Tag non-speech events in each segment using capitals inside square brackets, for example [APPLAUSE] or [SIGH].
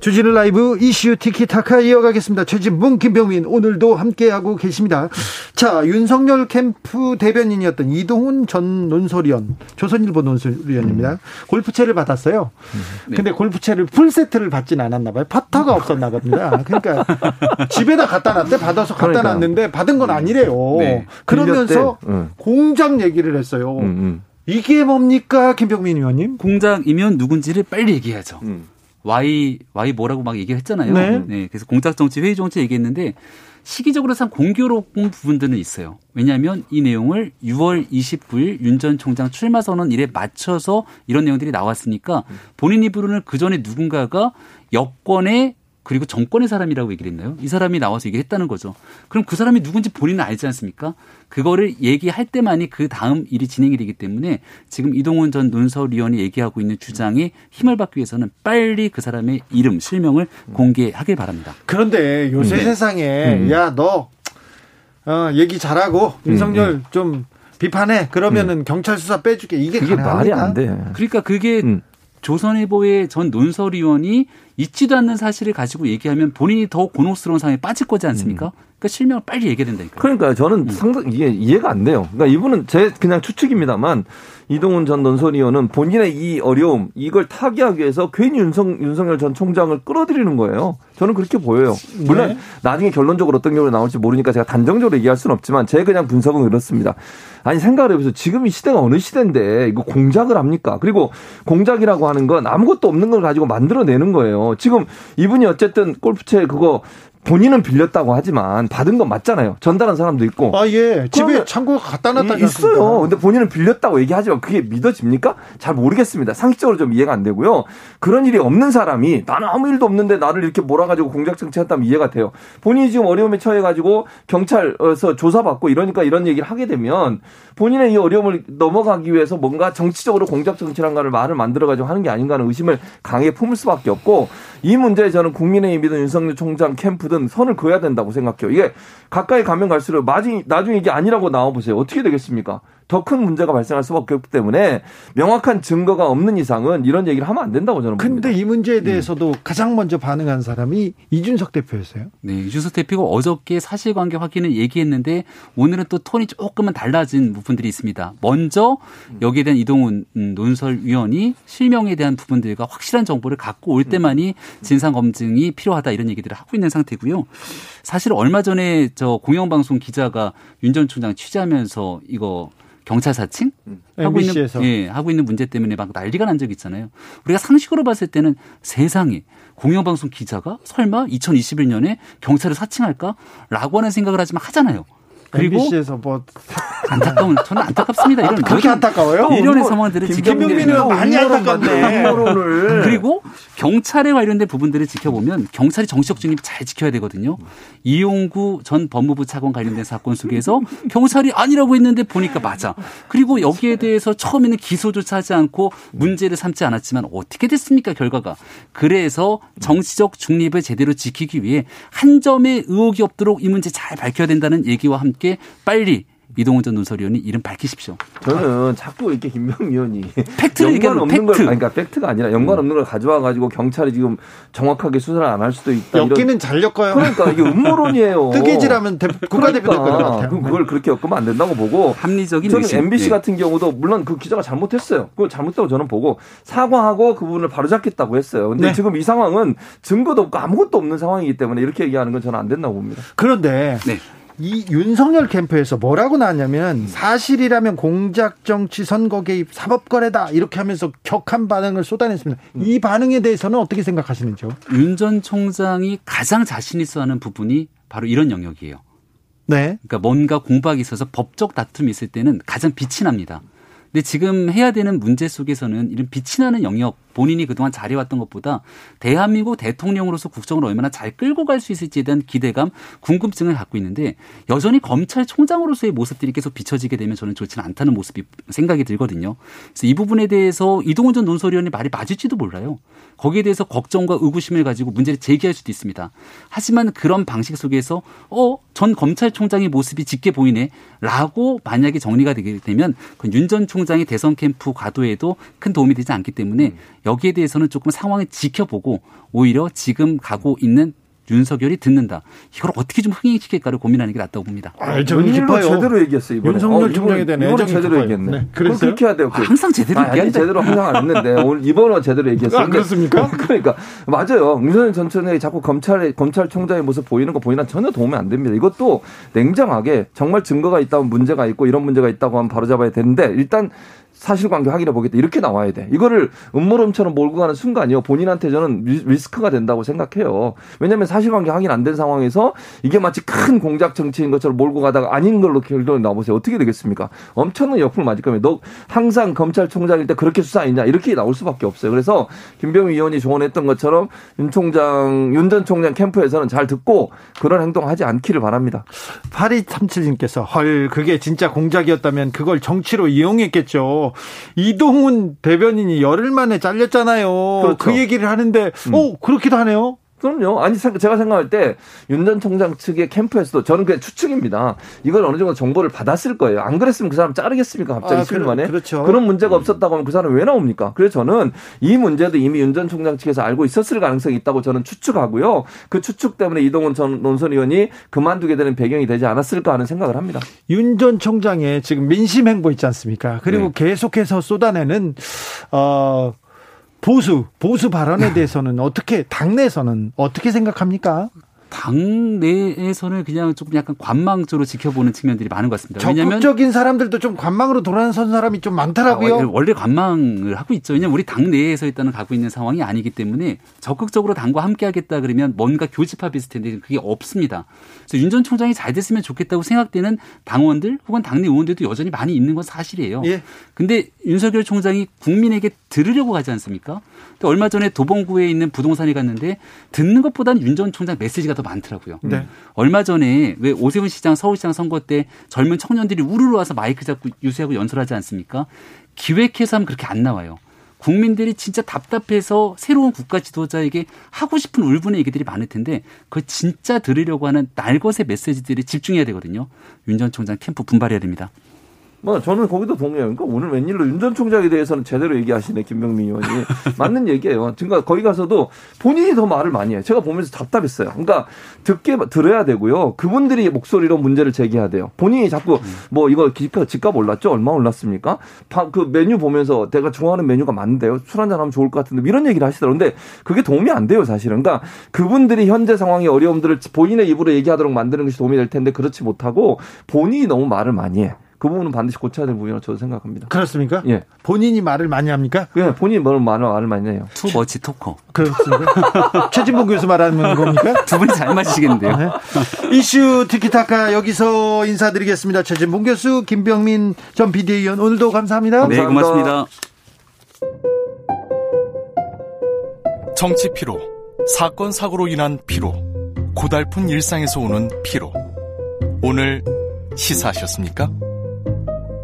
주진우 라이브 이슈 티키타카 이어가겠습니다. 최진봉 김병민 오늘도 함께하고 계십니다. 자 윤석열 캠프 대변인이었던 이동훈 전 논설위원 조선일보 논설위원입니다. 음. 골프채를 받았어요. 네. 근데 골프채를 풀세트를 받진 않았나 봐요. 파타가 없었나 봅니다. 그러니까 [LAUGHS] 집에다 갖다 놨대 받아서 갖다 그러니까. 놨는데 받은 건 아니래요. 네. 그러면서 응. 공장 얘기를 했어요. 이게 뭡니까 김병민 의원님? 공장이면 누군지를 빨리 얘기해야죠. Y Y 뭐라고 막 얘기를 했잖아요. 네. 네. 그래서 공작 정치 회의 정치 얘기했는데 시기적으로 참 공교로운 부분들은 있어요. 왜냐하면 이 내용을 6월 29일 윤 전 총장 출마 선언 일에 맞춰서 이런 내용들이 나왔으니까 본인 입으로는 그 전에 누군가가 여권의 그리고 정권의 사람이라고 얘기를 했나요? 이 사람이 나와서 얘기를 했다는 거죠. 그럼 그 사람이 누군지 본인은 알지 않습니까? 그거를 얘기할 때만이 그 다음 일이 진행이 되기 때문에 지금 이동훈 전 논설위원이 얘기하고 있는 주장에 힘을 받기 위해서는 빨리 그 사람의 이름, 실명을 공개하길 바랍니다. 그런데 요새 네. 세상에 음. 야너 어, 얘기 잘하고 윤석열 음, 음. 좀 비판해 그러면은 음. 경찰 수사 빼주게 이게 그게 말이 안 돼. 그러니까 그게 음. 조선일보의 전 논설위원이 있지도 않는 사실을 가지고 얘기하면 본인이 더 곤혹스러운 상황에 빠질 거지 않습니까? 음. 그러니까 실명을 빨리 얘기해야 된다니까요. 그러니까 저는 음. 상당 이게 이해가 안 돼요. 그러니까 이분은 제 그냥 추측입니다만 이동훈 전 논설위원은 본인의 이 어려움 이걸 타개하기 위해서 괜히 윤석 윤석열 전 총장을 끌어들이는 거예요. 저는 그렇게 보여요. 물론 네. 나중에 결론적으로 어떤 경우로 나올지 모르니까 제가 단정적으로 얘기할 수는 없지만 제 그냥 분석은 그렇습니다. 아니 생각을 해보세요. 지금 이 시대가 어느 시대인데 이거 공작을 합니까? 그리고 공작이라고 하는 건 아무것도 없는 걸 가지고 만들어내는 거예요. 지금 이분이 어쨌든 골프채 그거 본인은 빌렸다고 하지만 받은 건 맞잖아요. 전달한 사람도 있고. 아, 예. 집에 창고에 갖다 놨다 있어요. 근데 본인은 빌렸다고 얘기하지만 그게 믿어집니까? 잘 모르겠습니다. 상식적으로 좀 이해가 안 되고요. 그런 일이 없는 사람이 나는 아무 일도 없는데 나를 이렇게 몰아가지고 공작 정치했다면 이해가 돼요. 본인이 지금 어려움에 처해가지고 경찰에서 조사받고 이러니까 이런 얘기를 하게 되면 본인의 이 어려움을 넘어가기 위해서 뭔가 정치적으로 공작 정치란가를 말을 만들어가지고 하는 게 아닌가 하는 의심을 강하게 품을 수밖에 없고 이 문제에 저는 국민의힘이든 윤석열 총장 캠프든 선을 그어야 된다고 생각해요. 이게 가까이 가면 갈수록 나중에, 나중에 이게 아니라고 나와보세요. 어떻게 되겠습니까? 더 큰 문제가 발생할 수밖에 없기 때문에 명확한 증거가 없는 이상은 이런 얘기를 하면 안 된다고 저는 봅니다. 근데 이 문제에 대해서도 음. 가장 먼저 반응한 사람이 이준석 대표였어요. 네, 이준석 대표가 어저께 사실관계 확인을 얘기했는데 오늘은 또 톤이 조금은 달라진 부분들이 있습니다. 먼저 여기에 대한 이동훈 음, 논설위원이 실명에 대한 부분들과 확실한 정보를 갖고 올 때만이 진상 검증이 필요하다 이런 얘기들을 하고 있는 상태고요. 사실 얼마 전에 저 공영방송 기자가 윤 전 총장 취재하면서 이거 경찰 사칭 음. 하고 MBC에서. 있는 예, 하고 있는 문제 때문에 막 난리가 난 적이 있잖아요. 우리가 상식으로 봤을 때는 세상에 공영방송 기자가 설마 2021년에 경찰을 사칭할까라고 하는 생각을 하지만 하잖아요. 그리고 MBC에서 뭐 안타까운 저는 안타깝습니다. 이런 그렇게 안타까워요? 이런의 상황들을 지켜보면 많이 안타깝네. [LAUGHS] 그리고 경찰에 관련된 부분들을 지켜보면 경찰이 정치적 중립 잘 지켜야 되거든요. 이용구 전 법무부 차관 관련된 사건 속에서 경찰이 아니라고 했는데 보니까 맞아. 그리고 여기에 대해서 처음에는 기소조차 하지 않고 문제를 삼지 않았지만 어떻게 됐습니까 결과가. 그래서 정치적 중립을 제대로 지키기 위해 한 점의 의혹이 없도록 이 문제 잘 밝혀야 된다는 얘기와 함께 함께 빨리 이동훈 전 논설위원이 이름 밝히십시오. 저는 자꾸 이렇게 김병 위원이 fact를 연관 없는 팩트. 걸 그러니까 fact가 아니라 연관 없는 걸 가져와 가지고 경찰이 지금 정확하게 수사를 안 할 수도 있다. 엮기는 잘 엮어요. 그러니까 이게 음모론이에요. [LAUGHS] 뜨개질하면 국가대표 될것 그러니까. 같아요. 그걸 그렇게 엮으면 안 된다고 보고 합리적인 저는 MBC 네. 같은 경우도 물론 그 기자가 잘못했어요. 그걸 잘못다고 저는 보고 사과하고 그 부분을 바로잡겠다고 했어요. 근데 네. 지금 이 상황은 증거도 없고 아무것도 없는 상황이기 때문에 이렇게 얘기하는 건 저는 안 된다고 봅니다. 그런데 네. 이 윤석열 캠프에서 뭐라고 나왔냐면 사실이라면 공작 정치 선거 개입 사법 거래다 이렇게 하면서 격한 반응을 쏟아냈습니다. 이 반응에 대해서는 어떻게 생각하시는지요? 윤 전 총장이 가장 자신 있어 하는 부분이 바로 이런 영역이에요. 네. 그러니까 뭔가 공박이 있어서 법적 다툼이 있을 때는 가장 빛이 납니다. 근데 지금 해야 되는 문제 속에서는 이런 빛이 나는 영역 본인이 그동안 잘해왔던 것보다 대한민국 대통령으로서 국정을 얼마나 잘 끌고 갈 수 있을지에 대한 기대감, 궁금증을 갖고 있는데 여전히 검찰총장으로서의 모습들이 계속 비춰지게 되면 저는 좋지는 않다는 모습이 생각이 들거든요. 그래서 이 부분에 대해서 이동훈 전 논설위원의 말이 맞을지도 몰라요. 거기에 대해서 걱정과 의구심을 가지고 문제를 제기할 수도 있습니다. 하지만 그런 방식 속에서 어, 전 검찰총장의 모습이 짙게 보이네 라고 만약에 정리가 되게 되면 윤 전 총장의 대선 캠프 과도에도 큰 도움이 되지 않기 때문에 여기에 대해서는 조금 상황을 지켜보고 오히려 지금 가고 있는 윤석열이 듣는다. 이걸 어떻게 좀 흥행시킬까를 고민하는 게 낫다고 봅니다. 아, 애정이 깊어요. 제대로 얘기했어요. 이번에. 윤석열 어, 총장에 대한 애정이 제대로 깊어요. 얘기했네. 네. 그래서 그렇게 해야 돼요. 아, 항상 제대로 얘기하 아니, 제대로 항상 안 했는데 [LAUGHS] 오늘 이번은 제대로 얘기했어요. 아, 그렇습니까? [LAUGHS] 그러니까 맞아요. 윤석열 전 총장이 자꾸 검찰의 검찰총장의 모습 보이는 거 보이나 전혀 도움이 안 됩니다. 이것도 냉정하게 정말 증거가 있다면 문제가 있고 이런 문제가 있다고 하면 바로 잡아야 되는데 일단 사실관계 확인해 보겠다 이렇게 나와야 돼. 이거를 음모론처럼 몰고 가는 순간이요. 본인한테 저는 리스크가 된다고 생각해요. 왜냐하면 사실관계 확인 안 된 상황에서 이게 마치 큰 공작 정치인 것처럼 몰고 가다가 아닌 걸로 결론이 나오세요. 어떻게 되겠습니까? 엄청난 역풍을 맞을 거면 너 항상 검찰총장일 때 그렇게 수사했냐 이렇게 나올 수밖에 없어요. 그래서 김병희 의원이 조언했던 것처럼 윤 총장 윤 전 총장 캠프에서는 잘 듣고 그런 행동하지 않기를 바랍니다. 8237님께서 헐 그게 진짜 공작이었다면 그걸 정치로 이용했겠죠. 이동훈 대변인이 열흘 만에 잘렸잖아요. 그렇죠. 그 얘기를 하는데, 음. 어, 그렇기도 하네요. 그럼요. 아니 제가 생각할 때 윤 전 총장 측의 캠프에서도 저는 그냥 추측입니다. 이걸 어느 정도 정보를 받았을 거예요. 안 그랬으면 그 사람 자르겠습니까? 갑자기 아, 실 만에 그렇죠. 그런 문제가 없었다고 하면 그 사람 왜 나옵니까? 그래서 저는 이 문제도 이미 윤 전 총장 측에서 알고 있었을 가능성이 있다고 저는 추측하고요. 그 추측 때문에 이동훈 전 논설위원이 그만두게 되는 배경이 되지 않았을까 하는 생각을 합니다. 윤 전 총장의 지금 민심 행보 있지 않습니까? 그리고 네. 계속해서 쏟아내는 어. 보수 보수 발언에 대해서는 어떻게 당내에서는 어떻게 생각합니까? 당 내에서는 그냥 조금 약간 관망적으로 지켜보는 측면들이 많은 것 같습니다. 적극적인 사람들도 좀 관망으로 돌아선 사람이 좀 많더라고요. 아, 원래 관망을 하고 있죠. 왜냐하면 우리 당 내에서 일단은 가고 있는 상황이 아니기 때문에 적극적으로 당과 함께하겠다 그러면 뭔가 교집합이 있을 텐데 그게 없습니다. 그래서 윤 전 총장이 잘 됐으면 좋겠다고 생각되는 당원들 혹은 당내 의원들도 여전히 많이 있는 건 사실이에요. 예. 근데 윤석열 총장이 국민에게 들으려고 가지 않습니까? 얼마 전에 도봉구에 있는 부동산에 갔는데 듣는 것보다는 윤 전 총장 메시지가 더 많더라고요. 네. 얼마 전에 왜 오세훈 시장 서울시장 선거 때 젊은 청년들이 우르르 와서 마이크 잡고 유세하고 연설하지 않습니까? 기획해서 하면 그렇게 안 나와요. 국민들이 진짜 답답해서 새로운 국가 지도자에게 하고 싶은 울분의 얘기들이 많을 텐데 그걸 진짜 들으려고 하는 날것의 메시지들이 집중해야 되거든요. 윤 전 총장 캠프 분발해야 됩니다. 뭐 저는 거기도 동의해요. 그러니까 오늘 웬일로 윤 전 총장에 대해서는 제대로 얘기하시네 김병민 의원이 맞는 얘기예요. 그러니까 거기 가서도 본인이 더 말을 많이 해. 요 제가 보면서 답답했어요. 그러니까 듣게 들어야 되고요. 그분들이 목소리로 문제를 제기해야 돼요. 본인이 자꾸 뭐 이거 집값, 집값 올랐죠? 얼마 올랐습니까? 그 메뉴 보면서 내가 좋아하는 메뉴가 많은데요. 술 한잔 하면 좋을 것 같은데 뭐 이런 얘기를 하시더라고요. 근데 그게 도움이 안 돼요, 사실은. 그러니까 그분들이 현재 상황의 어려움들을 본인의 입으로 얘기하도록 만드는 것이 도움이 될 텐데 그렇지 못하고 본인이 너무 말을 많이 해. 그 부분은 반드시 고쳐야 될 부분이라고 저도 생각합니다. 그렇습니까? 예. 본인이 말을 많이 합니까? 예, 본인이 말을, 말을 많이 해요. Too much talker. 그렇습니까? [LAUGHS] 최진봉 교수 말하는 겁니까? 두 분이 잘 맞으시겠는데요. 네. 이슈 티키타카 여기서 인사드리겠습니다. 최진봉 교수, 김병민 전 비대위원 오늘도 감사합니다. 네, 고맙습니다. 정치 피로, 사건 사고로 인한 피로, 고달픈 일상에서 오는 피로. 오늘 시사하셨습니까?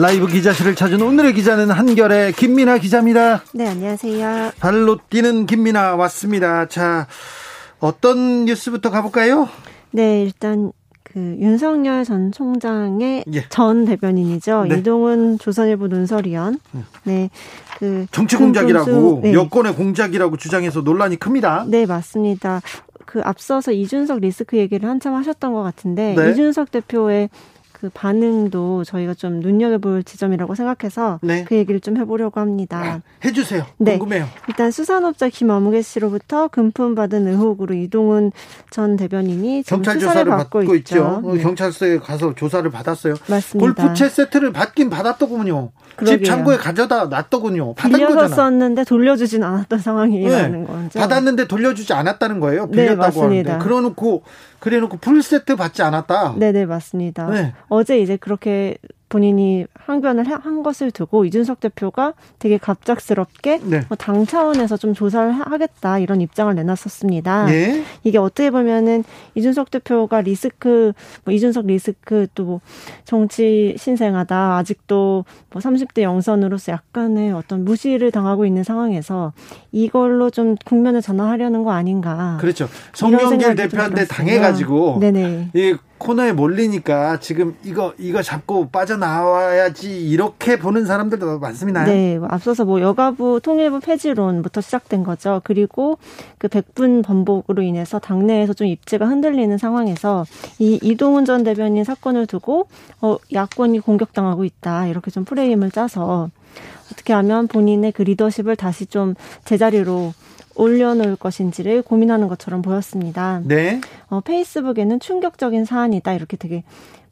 라이브 기자실을 찾은 오늘의 기자는 한결의 김민아 기자입니다. 네, 안녕하세요. 발로 뛰는 김민아 왔습니다. 자, 어떤 뉴스부터 가볼까요? 네, 일단 그 윤석열 전 총장의 예. 전 대변인이죠. 네. 이동훈 조선일보 논설위원. 음. 네. 그 정치 공작이라고 네. 여권의 공작이라고 주장해서 논란이 큽니다. 네, 맞습니다. 그 앞서서 이준석 리스크 얘기를 한참 하셨던 것 같은데 네. 이준석 대표의 그 반응도 저희가 좀 눈여겨볼 지점이라고 생각해서 네. 그 얘기를 좀 해보려고 합니다. 아, 해주세요. 네. 궁금해요. 일단 수산업자 김어무개 씨로부터 금품 받은 의혹으로 이동훈 전 대변인이 경찰 조사를 받고, 받고 있죠. 있죠. 네. 경찰서에 가서 조사를 받았어요. 맞습니다. 골프채 세트를 받긴 받았더군요. 집 창고에 가져다 놨더군요. 썼는데 돌려주진 않았던 상황이라는 네. 거죠. 받았는데 돌려주지 않았다는 거예요. 네, 빌렸다고 네, 하는데. 그러놓고 그래놓고 풀 세트 받지 않았다. 네네 맞습니다. 네. 어제 이제 그렇게 본인이 항변을 한 것을 두고 이준석 대표가 되게 갑작스럽게 네. 뭐당 차원에서 좀 조사를 하겠다 이런 입장을 내놨었습니다. 네. 이게 어떻게 보면은 이준석 대표가 리스크, 뭐 이준석 리스크 또 정치 신생하다 아직도 뭐 30대 영선으로서 약간의 어떤 무시를 당하고 있는 상황에서 이걸로 좀 국면을 전환하려는 거 아닌가. 그렇죠. 송영길 대표한테 당해가지고 네네. 이 코너에 몰리니까 지금 이거 이거 잡고 빠져나와야지 이렇게 보는 사람들도 많습니다. 네, 앞서서 뭐 여가부 통일부 폐지론부터 시작된 거죠. 그리고 그 백분 번복으로 인해서 당내에서 좀 입지가 흔들리는 상황에서 이 이동훈 전 대변인 사건을 두고 어 야권이 공격당하고 있다 이렇게 좀 프레임을 짜서 어떻게 하면 본인의 그 리더십을 다시 좀 제자리로 올려놓을 것인지를 고민하는 것처럼 보였습니다. 네. 어, 페이스북에는 충격적인 사안이다 이렇게 되게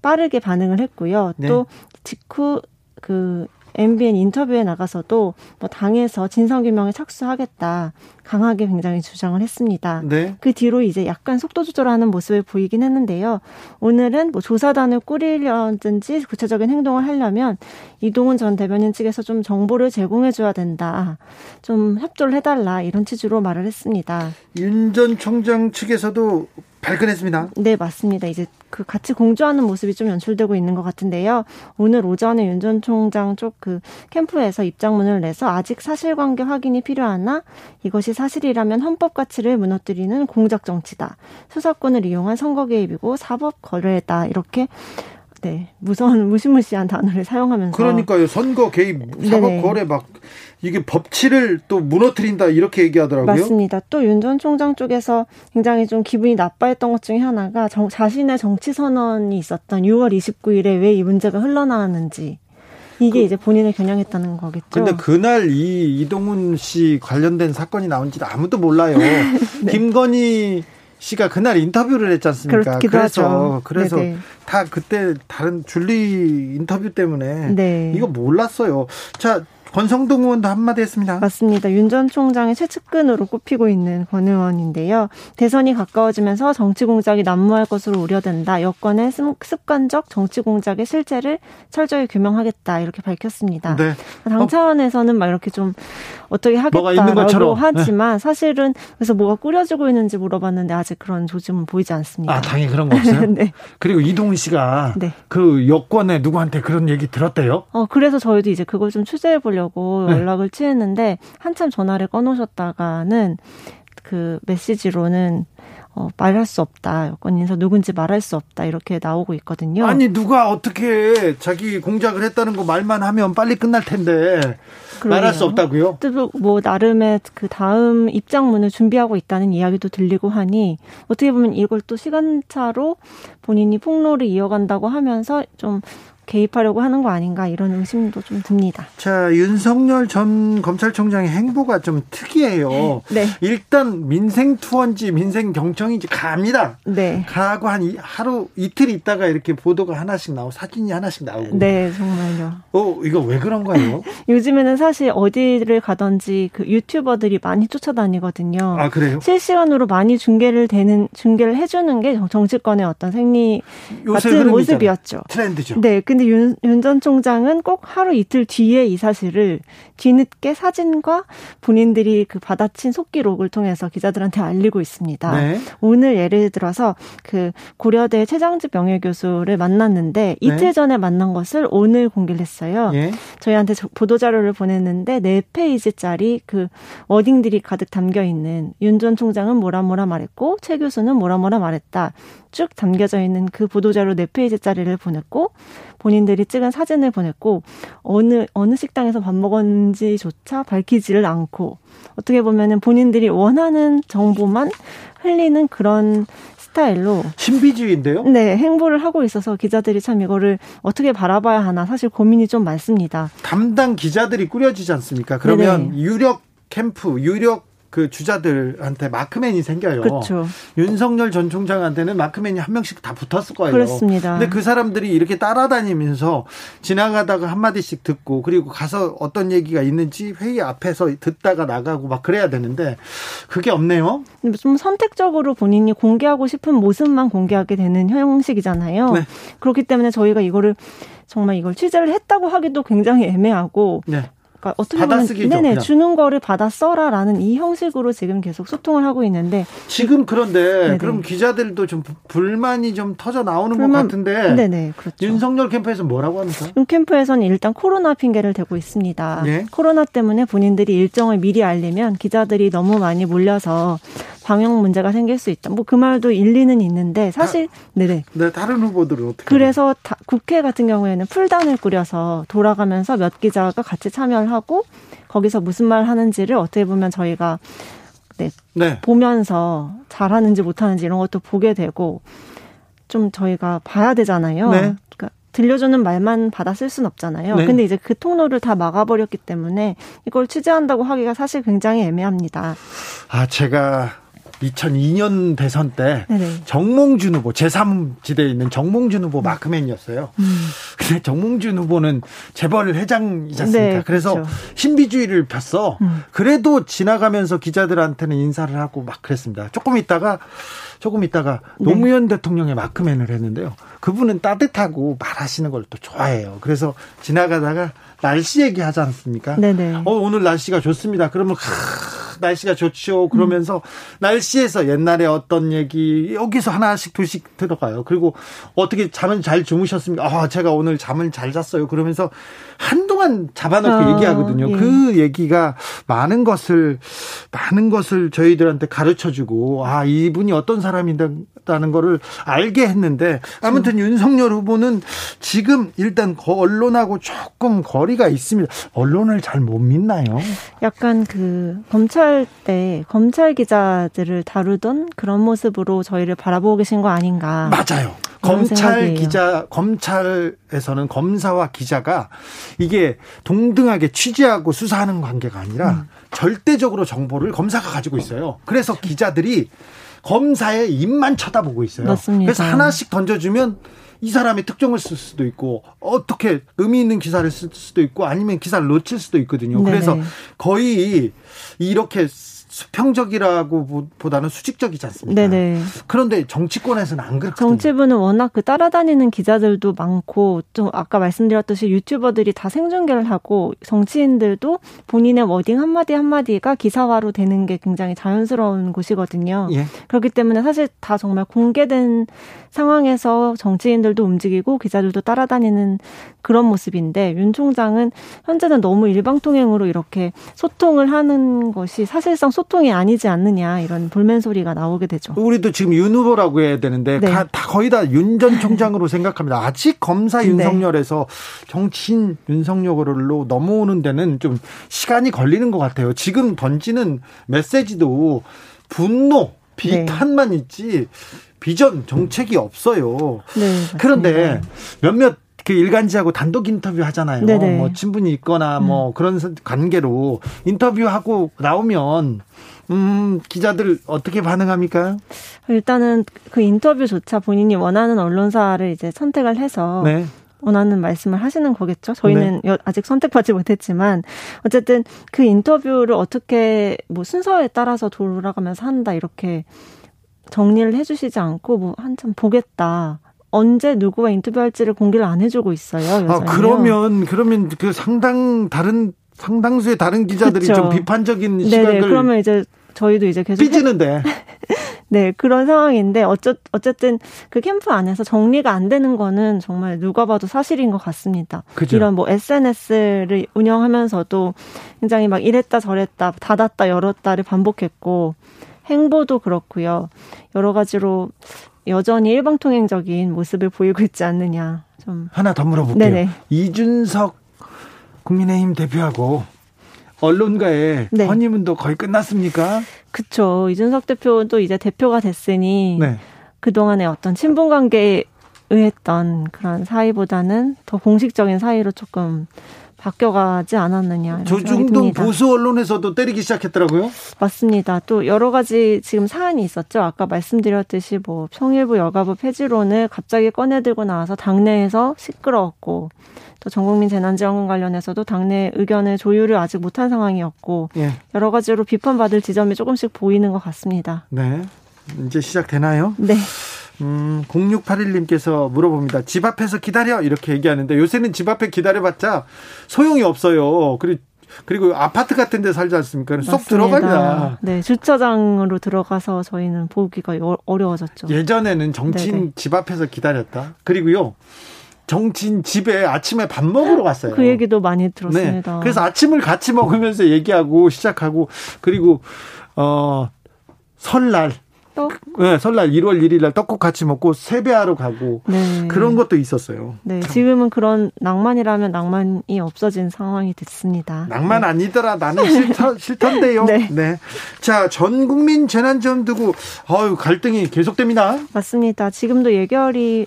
빠르게 반응을 했고요. 네. 또 직후 그 MBN 인터뷰에 나가서도 뭐 당에서 진상규명에 착수하겠다 강하게 굉장히 주장을 했습니다. 네. 그 뒤로 이제 약간 속도 조절하는 모습을 보이긴 했는데요. 오늘은 뭐 조사단을 꾸리려든지 구체적인 행동을 하려면 이동훈 전 대변인 측에서 좀 정보를 제공해 줘야 된다. 좀 협조를 해달라 이런 취지로 말을 했습니다. 윤 전 총장 측에서도 발끈했습니다. 네, 맞습니다. 이제 그 같이 공조하는 모습이 좀 연출되고 있는 것 같은데요. 오늘 오전에 윤 전 총장 쪽 그 캠프에서 입장문을 내서 아직 사실관계 확인이 필요하나 이것이 사실이라면 헌법 가치를 무너뜨리는 공작 정치다. 수사권을 이용한 선거 개입이고 사법 거래다. 이렇게 네, 무서운 무시무시한 단어를 사용하면서 그러니까요. 선거 개입, 사법 네네. 거래 막 이게 법치를 또 무너뜨린다 이렇게 얘기하더라고요. 맞습니다. 또 윤 전 총장 쪽에서 굉장히 좀 기분이 나빠했던 것 중에 하나가 정, 자신의 정치 선언이 있었던 6월 29일에 왜 이 문제가 흘러나왔는지 이게 그, 이제 본인을 겨냥했다는 거겠죠. 근데 그날 이 이동훈 씨 관련된 사건이 나온지 아무도 몰라요. [LAUGHS] 네. 김건희 씨가 그날 인터뷰를 했지 않습니까? 그래서 하죠. 그래서 네네. 다 그때 다른 줄리 인터뷰 때문에 네. 이거 몰랐어요. 자, 권성동 의원도 한마디 했습니다. 맞습니다. 윤 전 총장의 최측근으로 꼽히고 있는 권 의원인데요. 대선이 가까워지면서 정치 공작이 난무할 것으로 우려된다. 여권의 습관적 정치 공작의 실체를 철저히 규명하겠다. 이렇게 밝혔습니다. 네. 당 어. 차원에서는 막 이렇게 좀 어떻게 하겠다라고 하지만 네. 사실은 그래서 뭐가 꾸려지고 있는지 물어봤는데 아직 그런 조짐은 보이지 않습니다. 아, 당연히 그런 거 없어요? [LAUGHS] 네. 그리고 이동훈 씨가 네. 그 여권에 누구한테 그런 얘기 들었대요? 어, 그래서 저희도 이제 그걸 좀 취재해 보려고 네. 연락을 취했는데 한참 전화를 꺼놓으셨다가는 그 메시지로는 어, 말할 수 없다. 여권인서 누군지 말할 수 없다. 이렇게 나오고 있거든요. 아니, 누가 어떻게 자기 공작을 했다는 거 말만 하면 빨리 끝날 텐데. 그러네요. 말할 수 없다고요? 또 뭐, 나름의 그 다음 입장문을 준비하고 있다는 이야기도 들리고 하니, 어떻게 보면 이걸 또 시간차로 본인이 폭로를 이어간다고 하면서 좀 개입하려고 하는 거 아닌가 이런 의심도 좀 듭니다. 자, 윤석열 전 검찰총장의 행보가 좀 특이해요. 네. 일단 민생 투어인지 민생 경청인지 갑니다. 네. 가고 한 하루 이틀 있다가 이렇게 보도가 하나씩 나오고 사진이 하나씩 나오고. 네, 정말요. 어, 이거 왜 그런 거예요? [LAUGHS] 요즘에는 사실 어디를 가든지 그 유튜버들이 많이 쫓아다니거든요. 아, 그래요? 실시간으로 많이 중계를 되는 중계를 해 주는 게 정치권의 어떤 생리 같은 모습이었죠. 트렌드죠. 네. 그 근데 윤, 윤전 총장은 꼭 하루 이틀 뒤에 이 사실을 뒤늦게 사진과 본인들이 그 받아친 속기록을 통해서 기자들한테 알리고 있습니다. 네. 오늘 예를 들어서 그 고려대 최장집 명예교수를 만났는데 네. 이틀 전에 만난 것을 오늘 공개를 했어요. 네. 저희한테 보도자료를 보냈는데 네 페이지짜리 그 워딩들이 가득 담겨 있는 윤 전 총장은 뭐라 뭐라 말했고 최 교수는 뭐라 뭐라 말했다. 쭉 담겨져 있는 그 보도자료 네 페이지짜리를 보냈고 본인들이 찍은 사진을 보냈고 어느 어느 식당에서 밥 먹었는지조차 밝히지를 않고 어떻게 보면은 본인들이 원하는 정보만 흘리는 그런 스타일로 신비주의인데요? 네, 행보를 하고 있어서 기자들이 참 이거를 어떻게 바라봐야 하나 사실 고민이 좀 많습니다. 담당 기자들이 꾸려지지 않습니까? 그러면 네네. 유력 캠프, 유력 그 주자들한테 마크맨이 생겨요. 그렇죠. 윤석열 전 총장한테는 마크맨이 한 명씩 다 붙었을 거예요. 그렇습니다. 근데 그 사람들이 이렇게 따라다니면서 지나가다가 한 마디씩 듣고 그리고 가서 어떤 얘기가 있는지 회의 앞에서 듣다가 나가고 막 그래야 되는데 그게 없네요. 좀 선택적으로 본인이 공개하고 싶은 모습만 공개하게 되는 형식이잖아요. 네. 그렇기 때문에 저희가 이거를 정말 이걸 취재를 했다고 하기도 굉장히 애매하고 네. 그러니까 어떻게 보면 네네 그냥. 주는 거를 받아 써라라는 이 형식으로 지금 계속 소통을 하고 있는데 지금 그런데 네네. 그럼 기자들도 좀 불만이 좀 터져 나오는 불만, 것 같은데 네네 그렇죠. 윤석열 캠프에서 뭐라고 합니까? 윤 캠프에서는 일단 코로나 핑계를 대고 있습니다. 네? 코로나 때문에 본인들이 일정을 미리 알리면 기자들이 너무 많이 몰려서 방역 문제가 생길 수 있다. 뭐 그 말도 일리는 있는데 사실 다, 네네. 네 다른 후보들은 어떻게? 그래서 다, 국회 같은 경우에는 풀단을 꾸려서 돌아가면서 몇 기자가 같이 참여를 하고 거기서 무슨 말 하는지를 어떻게 보면 저희가 네, 네. 보면서 잘하는지 못하는지 이런 것도 보게 되고 좀 저희가 봐야 되잖아요. 네. 그러니까 들려주는 말만 받아 쓸 수는 없잖아요. 네. 근데 이제 그 통로를 다 막아버렸기 때문에 이걸 취재한다고 하기가 사실 굉장히 애매합니다. 아, 제가 2002년 대선 때 네네. 정몽준 후보 제3지대에 있는 정몽준 후보 마크맨이었어요. 음. 근데 정몽준 후보는 재벌 회장이지 않습니까? 네, 그래서 그렇죠. 신비주의를 폈어. 음. 그래도 지나가면서 기자들한테는 인사를 하고 막 그랬습니다. 조금 있다가 조금 있다가 네. 노무현 대통령의 마크맨을 했는데요. 그분은 따뜻하고 말하시는 걸 또 좋아해요. 그래서 지나가다가 날씨 얘기하지 않습니까? 네네. 어, 오늘 날씨가 좋습니다. 그러면 날씨가 좋죠. 그러면서 음. 날씨에서 옛날에 어떤 얘기 여기서 하나씩 둘씩 들어가요. 그리고 어떻게 잠은 잘 주무셨습니까? 아, 제가 오늘 잠을 잘 잤어요. 그러면서 한동안 잡아놓고 아, 얘기하거든요. 예. 그 얘기가 많은 것을 많은 것을 저희들한테 가르쳐 주고 아, 이분이 어떤 사람이다는 거를 알게 했는데 아무튼 그렇죠. 윤석열 후보는 지금 일단 언론하고 조금 거리 가 있습니다. 언론을 잘 못 믿나요? 약간 그 검찰 검찰 때 검찰 기자들을 다루던 그런 모습으로 저희를 바라보고 계신 거 아닌가. 맞아요. 검찰 생각이에요. 기자 검찰에서는 검사와 기자가 이게 동등하게 취재하고 수사하는 관계가 아니라 음. 절대적으로 정보를 검사가 가지고 있어요. 그래서 그렇죠. 기자들이 검사의 입만 쳐다보고 있어요. 맞습니다. 그래서 하나씩 던져주면 이 사람이 특종을 쓸 수도 있고 어떻게 의미 있는 기사를 쓸 수도 있고 아니면 기사를 놓칠 수도 있거든요. 그래서 거의 이렇게 수평적이라고 보다는 수직적이지 않습니까? 네네. 그런데 정치권에서는 안 그렇거든요. 정치부는 워낙 그 따라다니는 기자들도 많고 또 아까 말씀드렸듯이 유튜버들이 다 생중계를 하고 정치인들도 본인의 워딩 한마디 한마디가 기사화로 되는 게 굉장히 자연스러운 곳이거든요. 예. 그렇기 때문에 사실 다 정말 공개된 상황에서 정치인들도 움직이고 기자들도 따라다니는 그런 모습인데 윤 총장은 현재는 너무 일방통행으로 이렇게 소통을 하는 것이 사실상 소통 이 아니지 않느냐 이런 불멘 소리가 나오게 되죠. 우리도 지금 윤 후보라고 해야 되는데 네. 다, 거의 다 윤 전 총장으로 생각합니다. 아직 검사 네. 윤석열에서 네. 정치인 윤석열로 넘어오는 데는 좀 시간이 걸리는 것 같아요. 지금 던지는 메시지도 분노, 비판만 네. 있지 비전 정책이 없어요. 네, 그런데 몇몇 그 일간지하고 단독 인터뷰 하잖아요. 네네. 뭐 친분이 있거나 뭐 음. 그런 관계로 인터뷰하고 나오면 음, 기자들 어떻게 반응합니까? 일단은 그 인터뷰조차 본인이 원하는 언론사를 이제 선택을 해서 네. 원하는 말씀을 하시는 거겠죠. 저희는 네. 아직 선택받지 못했지만 어쨌든 그 인터뷰를 어떻게 뭐 순서에 따라서 돌아가면서 한다 이렇게 정리를 해주시지 않고 뭐 한참 보겠다. 언제 누구와 인터뷰할지를 공개를 안 해주고 있어요. 요새는. 아 그러면 그러면 그 상당 다른 상당수의 다른 기자들이 그쵸. 좀 비판적인 네네, 시각을 그러면 이제 저희도 이제 계속 삐지는데. [LAUGHS] 네, 그런 상황인데 어쩌, 어쨌든 그 캠프 안에서 정리가 안 되는 거는 정말 누가 봐도 사실인 것 같습니다. 그죠. 이런 뭐 SNS를 운영하면서도 굉장히 막 이랬다 저랬다 닫았다 열었다를 반복했고 행보도 그렇고요. 여러 가지로 여전히 일방통행적인 모습을 보이고 있지 않느냐. 좀 하나 더 물어볼게요. 네네. 이준석 국민의힘 대표하고 언론가의 네. 허니문도 거의 끝났습니까? 그쵸. 이준석 대표도 이제 대표가 됐으니 네. 그동안의 어떤 친분 관계에 의했던 그런 사이보다는 더 공식적인 사이로 조금 바뀌어가지 않았느냐. 조중동 보수 언론에서도 때리기 시작했더라고요. 맞습니다. 또 여러 가지 지금 사안이 있었죠. 아까 말씀드렸듯이 뭐 평일부 여가부 폐지론을 갑자기 꺼내들고 나와서 당내에서 시끄러웠고 또 전국민 재난지원금 관련해서도 당내 의견의 조율을 아직 못한 상황이었고 예. 여러 가지로 비판받을 지점이 조금씩 보이는 것 같습니다. 네. 이제 시작되나요? 네. 음, 0681님께서 물어봅니다. 집 앞에서 기다려! 이렇게 얘기하는데 요새는 집 앞에 기다려봤자 소용이 없어요. 그리고 그리고 아파트 같은 데 살지 않습니까? 쏙 들어가냐. 네, 주차장으로 들어가서 저희는 보기가 어려워졌죠. 예전에는 정치인 네네. 집 앞에서 기다렸다. 그리고요. 정치인 집에 아침에 밥 먹으러 갔어요. 그 얘기도 많이 들었습니다. 네. 그래서 아침을 같이 먹으면서 얘기하고 시작하고 그리고 어 설날 떡? 네, 설날 1월 1일 날 떡국 같이 먹고 세배하러 가고 네. 그런 것도 있었어요. 네, 참. 지금은 그런 낭만이라면 낭만이 없어진 상황이 됐습니다. 낭만 네. 아니더라. 나는 싫더, [LAUGHS] 싫던데요. 네. 네. 자, 전 국민 재난지원 두고 어유 갈등이 계속됩니다. 맞습니다. 지금도 예결이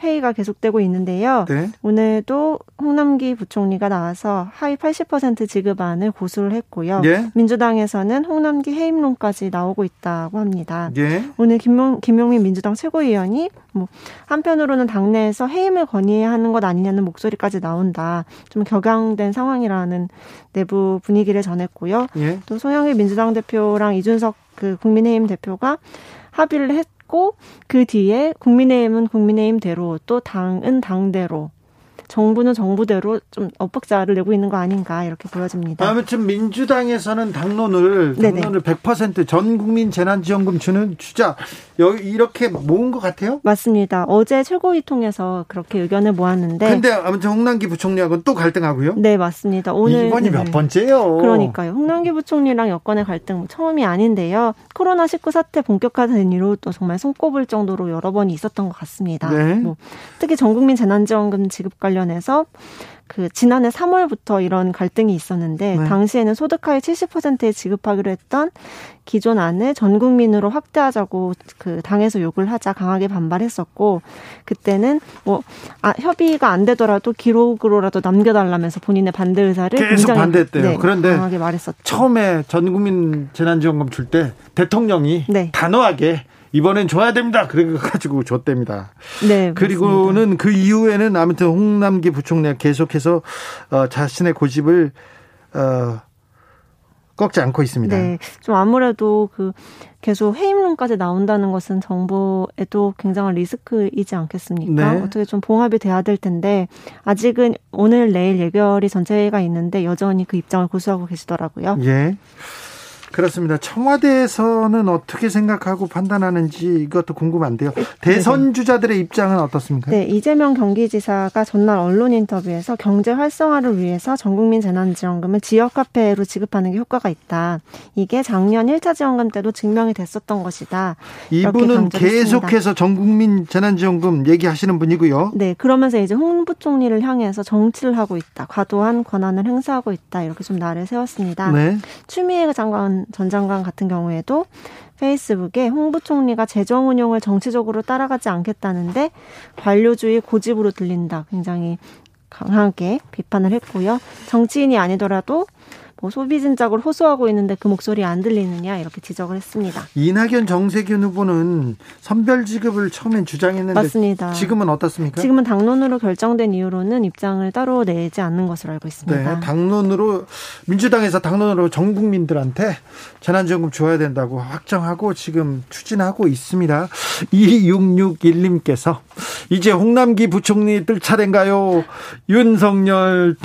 회의가 계속되고 있는데요. 네. 오늘도 홍남기 부총리가 나와서 하위 80% 지급안을 고수를 했고요. 예. 민주당에서는 홍남기 해임론까지 나오고 있다고 합니다. 예. 오늘 김용, 김용민 민주당 최고위원이 뭐 한편으로는 당내에서 해임을 건의해야 하는 것 아니냐는 목소리까지 나온다. 좀 격양된 상황이라는 내부 분위기를 전했고요. 예. 또 송영길 민주당 대표랑 이준석 그 국민의힘 대표가 합의를 했 했고 그 뒤에 국민의힘은 국민의힘대로 또 당은 당대로 정부는 정부대로 좀 엇박자를 내고 있는 거 아닌가 이렇게 보여집니다. 아무튼 민주당에서는 당론을 당론을 네네. 100%전 국민 재난지원금 주는 주자 여기 이렇게 모은 것 같아요? 맞습니다. 어제 최고위 통해서 그렇게 의견을 모았는데. 근데 아무튼 홍남기 부총리하고는 또 갈등하고요? 네, 맞습니다. 오늘 이번이 몇 번째요? 그러니까요. 홍남기 부총리랑 여권의 갈등 처음이 아닌데요. 코로나 19 사태 본격화된 이후 또 정말 손꼽을 정도로 여러 번이 있었던 것 같습니다. 네. 뭐 특히 전 국민 재난지원금 지급 관련 해서 그 지난해 3월부터 이런 갈등이 있었는데 네. 당시에는 소득하위 70%에 지급하기로 했던 기존 안을 전 국민으로 확대하자고 그 당에서 요구를 하자 강하게 반발했었고 그때는 뭐 아, 협의가 안 되더라도 기록으로라도 남겨달라면서 본인의 반대 의사를 계속 반대했대요. 네, 그런데 강하게 말했었죠. 처음에 전 국민 재난지원금 줄 때 대통령이 네. 단호하게 이번엔 줘야 됩니다. 그래가지고 줬답니다. 네. 그리고는 그 이후에는 아무튼 홍남기 부총리가 계속해서 어, 자신의 고집을 어, 꺾지 않고 있습니다. 네. 좀 아무래도 그 계속 해임론까지 나온다는 것은 정부에도 굉장한 리스크이지 않겠습니까? 네. 어떻게 좀 봉합이 돼야 될 텐데 아직은 오늘 내일 예결이 전체회의가 있는데 여전히 그 입장을 고수하고 계시더라고요. 예. 그렇습니다. 청와대에서는 어떻게 생각하고 판단하는지 이것도 궁금한데요. 대선 주자들의 입장은 어떻습니까? 네, 이재명 경기지사가 전날 언론 인터뷰에서 경제 활성화를 위해서 전국민 재난지원금을 지역 화폐로 지급하는 게 효과가 있다. 이게 작년 1차 지원금 때도 증명이 됐었던 것이다. 이분은 계속해서 전국민 재난지원금 얘기하시는 분이고요. 네, 그러면서 이제 홍 부총리를 향해서 정치를 하고 있다. 과도한 권한을 행사하고 있다. 이렇게 좀 날을 세웠습니다. 네. 추미애 장관 전 장관 같은 경우에도 페이스북에 홍 부총리가 재정 운용을 정치적으로 따라가지 않겠다는데 관료주의 고집으로 들린다. 굉장히 강하게 비판을 했고요. 정치인이 아니더라도 뭐 소비 진작을 호소하고 있는데 그 목소리 안 들리느냐 이렇게 지적을 했습니다. 이낙연 정세균 후보는 선별 지급을 처음엔 주장했는데 맞습니다. 지금은 어떻습니까? 지금은 당론으로 결정된 이유로는 입장을 따로 내지 않는 것으로 알고 있습니다. 네, 당론으로 민주당에서 당론으로 전 국민들한테 재난지원금 줘야 된다고 확정하고 지금 추진하고 있습니다. 2661님께서 이제 홍남기 부총리 뜰 차례인가요? 윤석열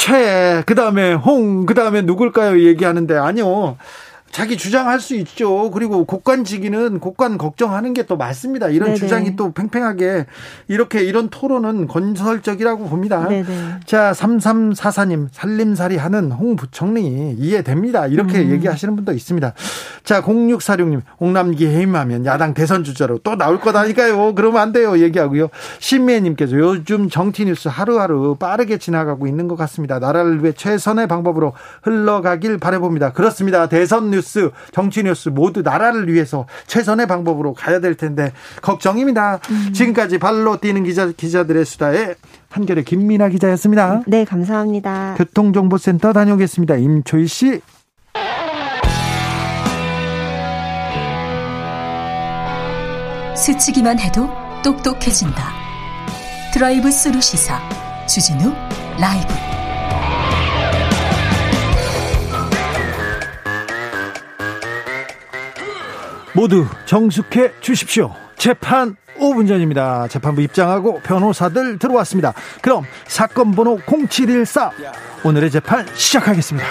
최, 그 다음에 홍, 그 다음에 누굴까요? 얘기하는데, 아니요. 자기 주장할 수 있죠. 그리고 곡관지기는 곡관 걱정하는 게 또 맞습니다. 이런 네네. 주장이 또 팽팽하게 이렇게 이런 토론은 건설적이라고 봅니다. 네네. 자, 3344님, 살림살이 하는 홍 부총리 이해됩니다. 이렇게 음. 얘기하시는 분도 있습니다. 자, 0646님, 홍남기 해임하면 야당 대선 주자로 또 나올 거다니까요. 그러면 안 돼요. 얘기하고요. 신미애님께서 요즘 정치 뉴스 하루하루 빠르게 지나가고 있는 것 같습니다. 나라를 위해 최선의 방법으로 흘러가길 바라봅니다. 그렇습니다. 대선 뉴스 뉴스, 정치 뉴스 모두 나라를 위해서 최선의 방법으로 가야 될 텐데 걱정입니다. 음. 지금까지 발로 뛰는 기자 기자들의 수다에 한결의 김민아 기자였습니다. 네, 감사합니다. 교통정보센터 다녀오겠습니다. 임초희 씨. 스치기만 해도 똑똑해진다. 드라이브 스루 시사 주진우 라이브. 모두 정숙해 주십시오. 재판 5분 전입니다. 재판부 입장하고 변호사들 들어왔습니다. 그럼 사건 번호 0714 오늘의 재판 시작하겠습니다.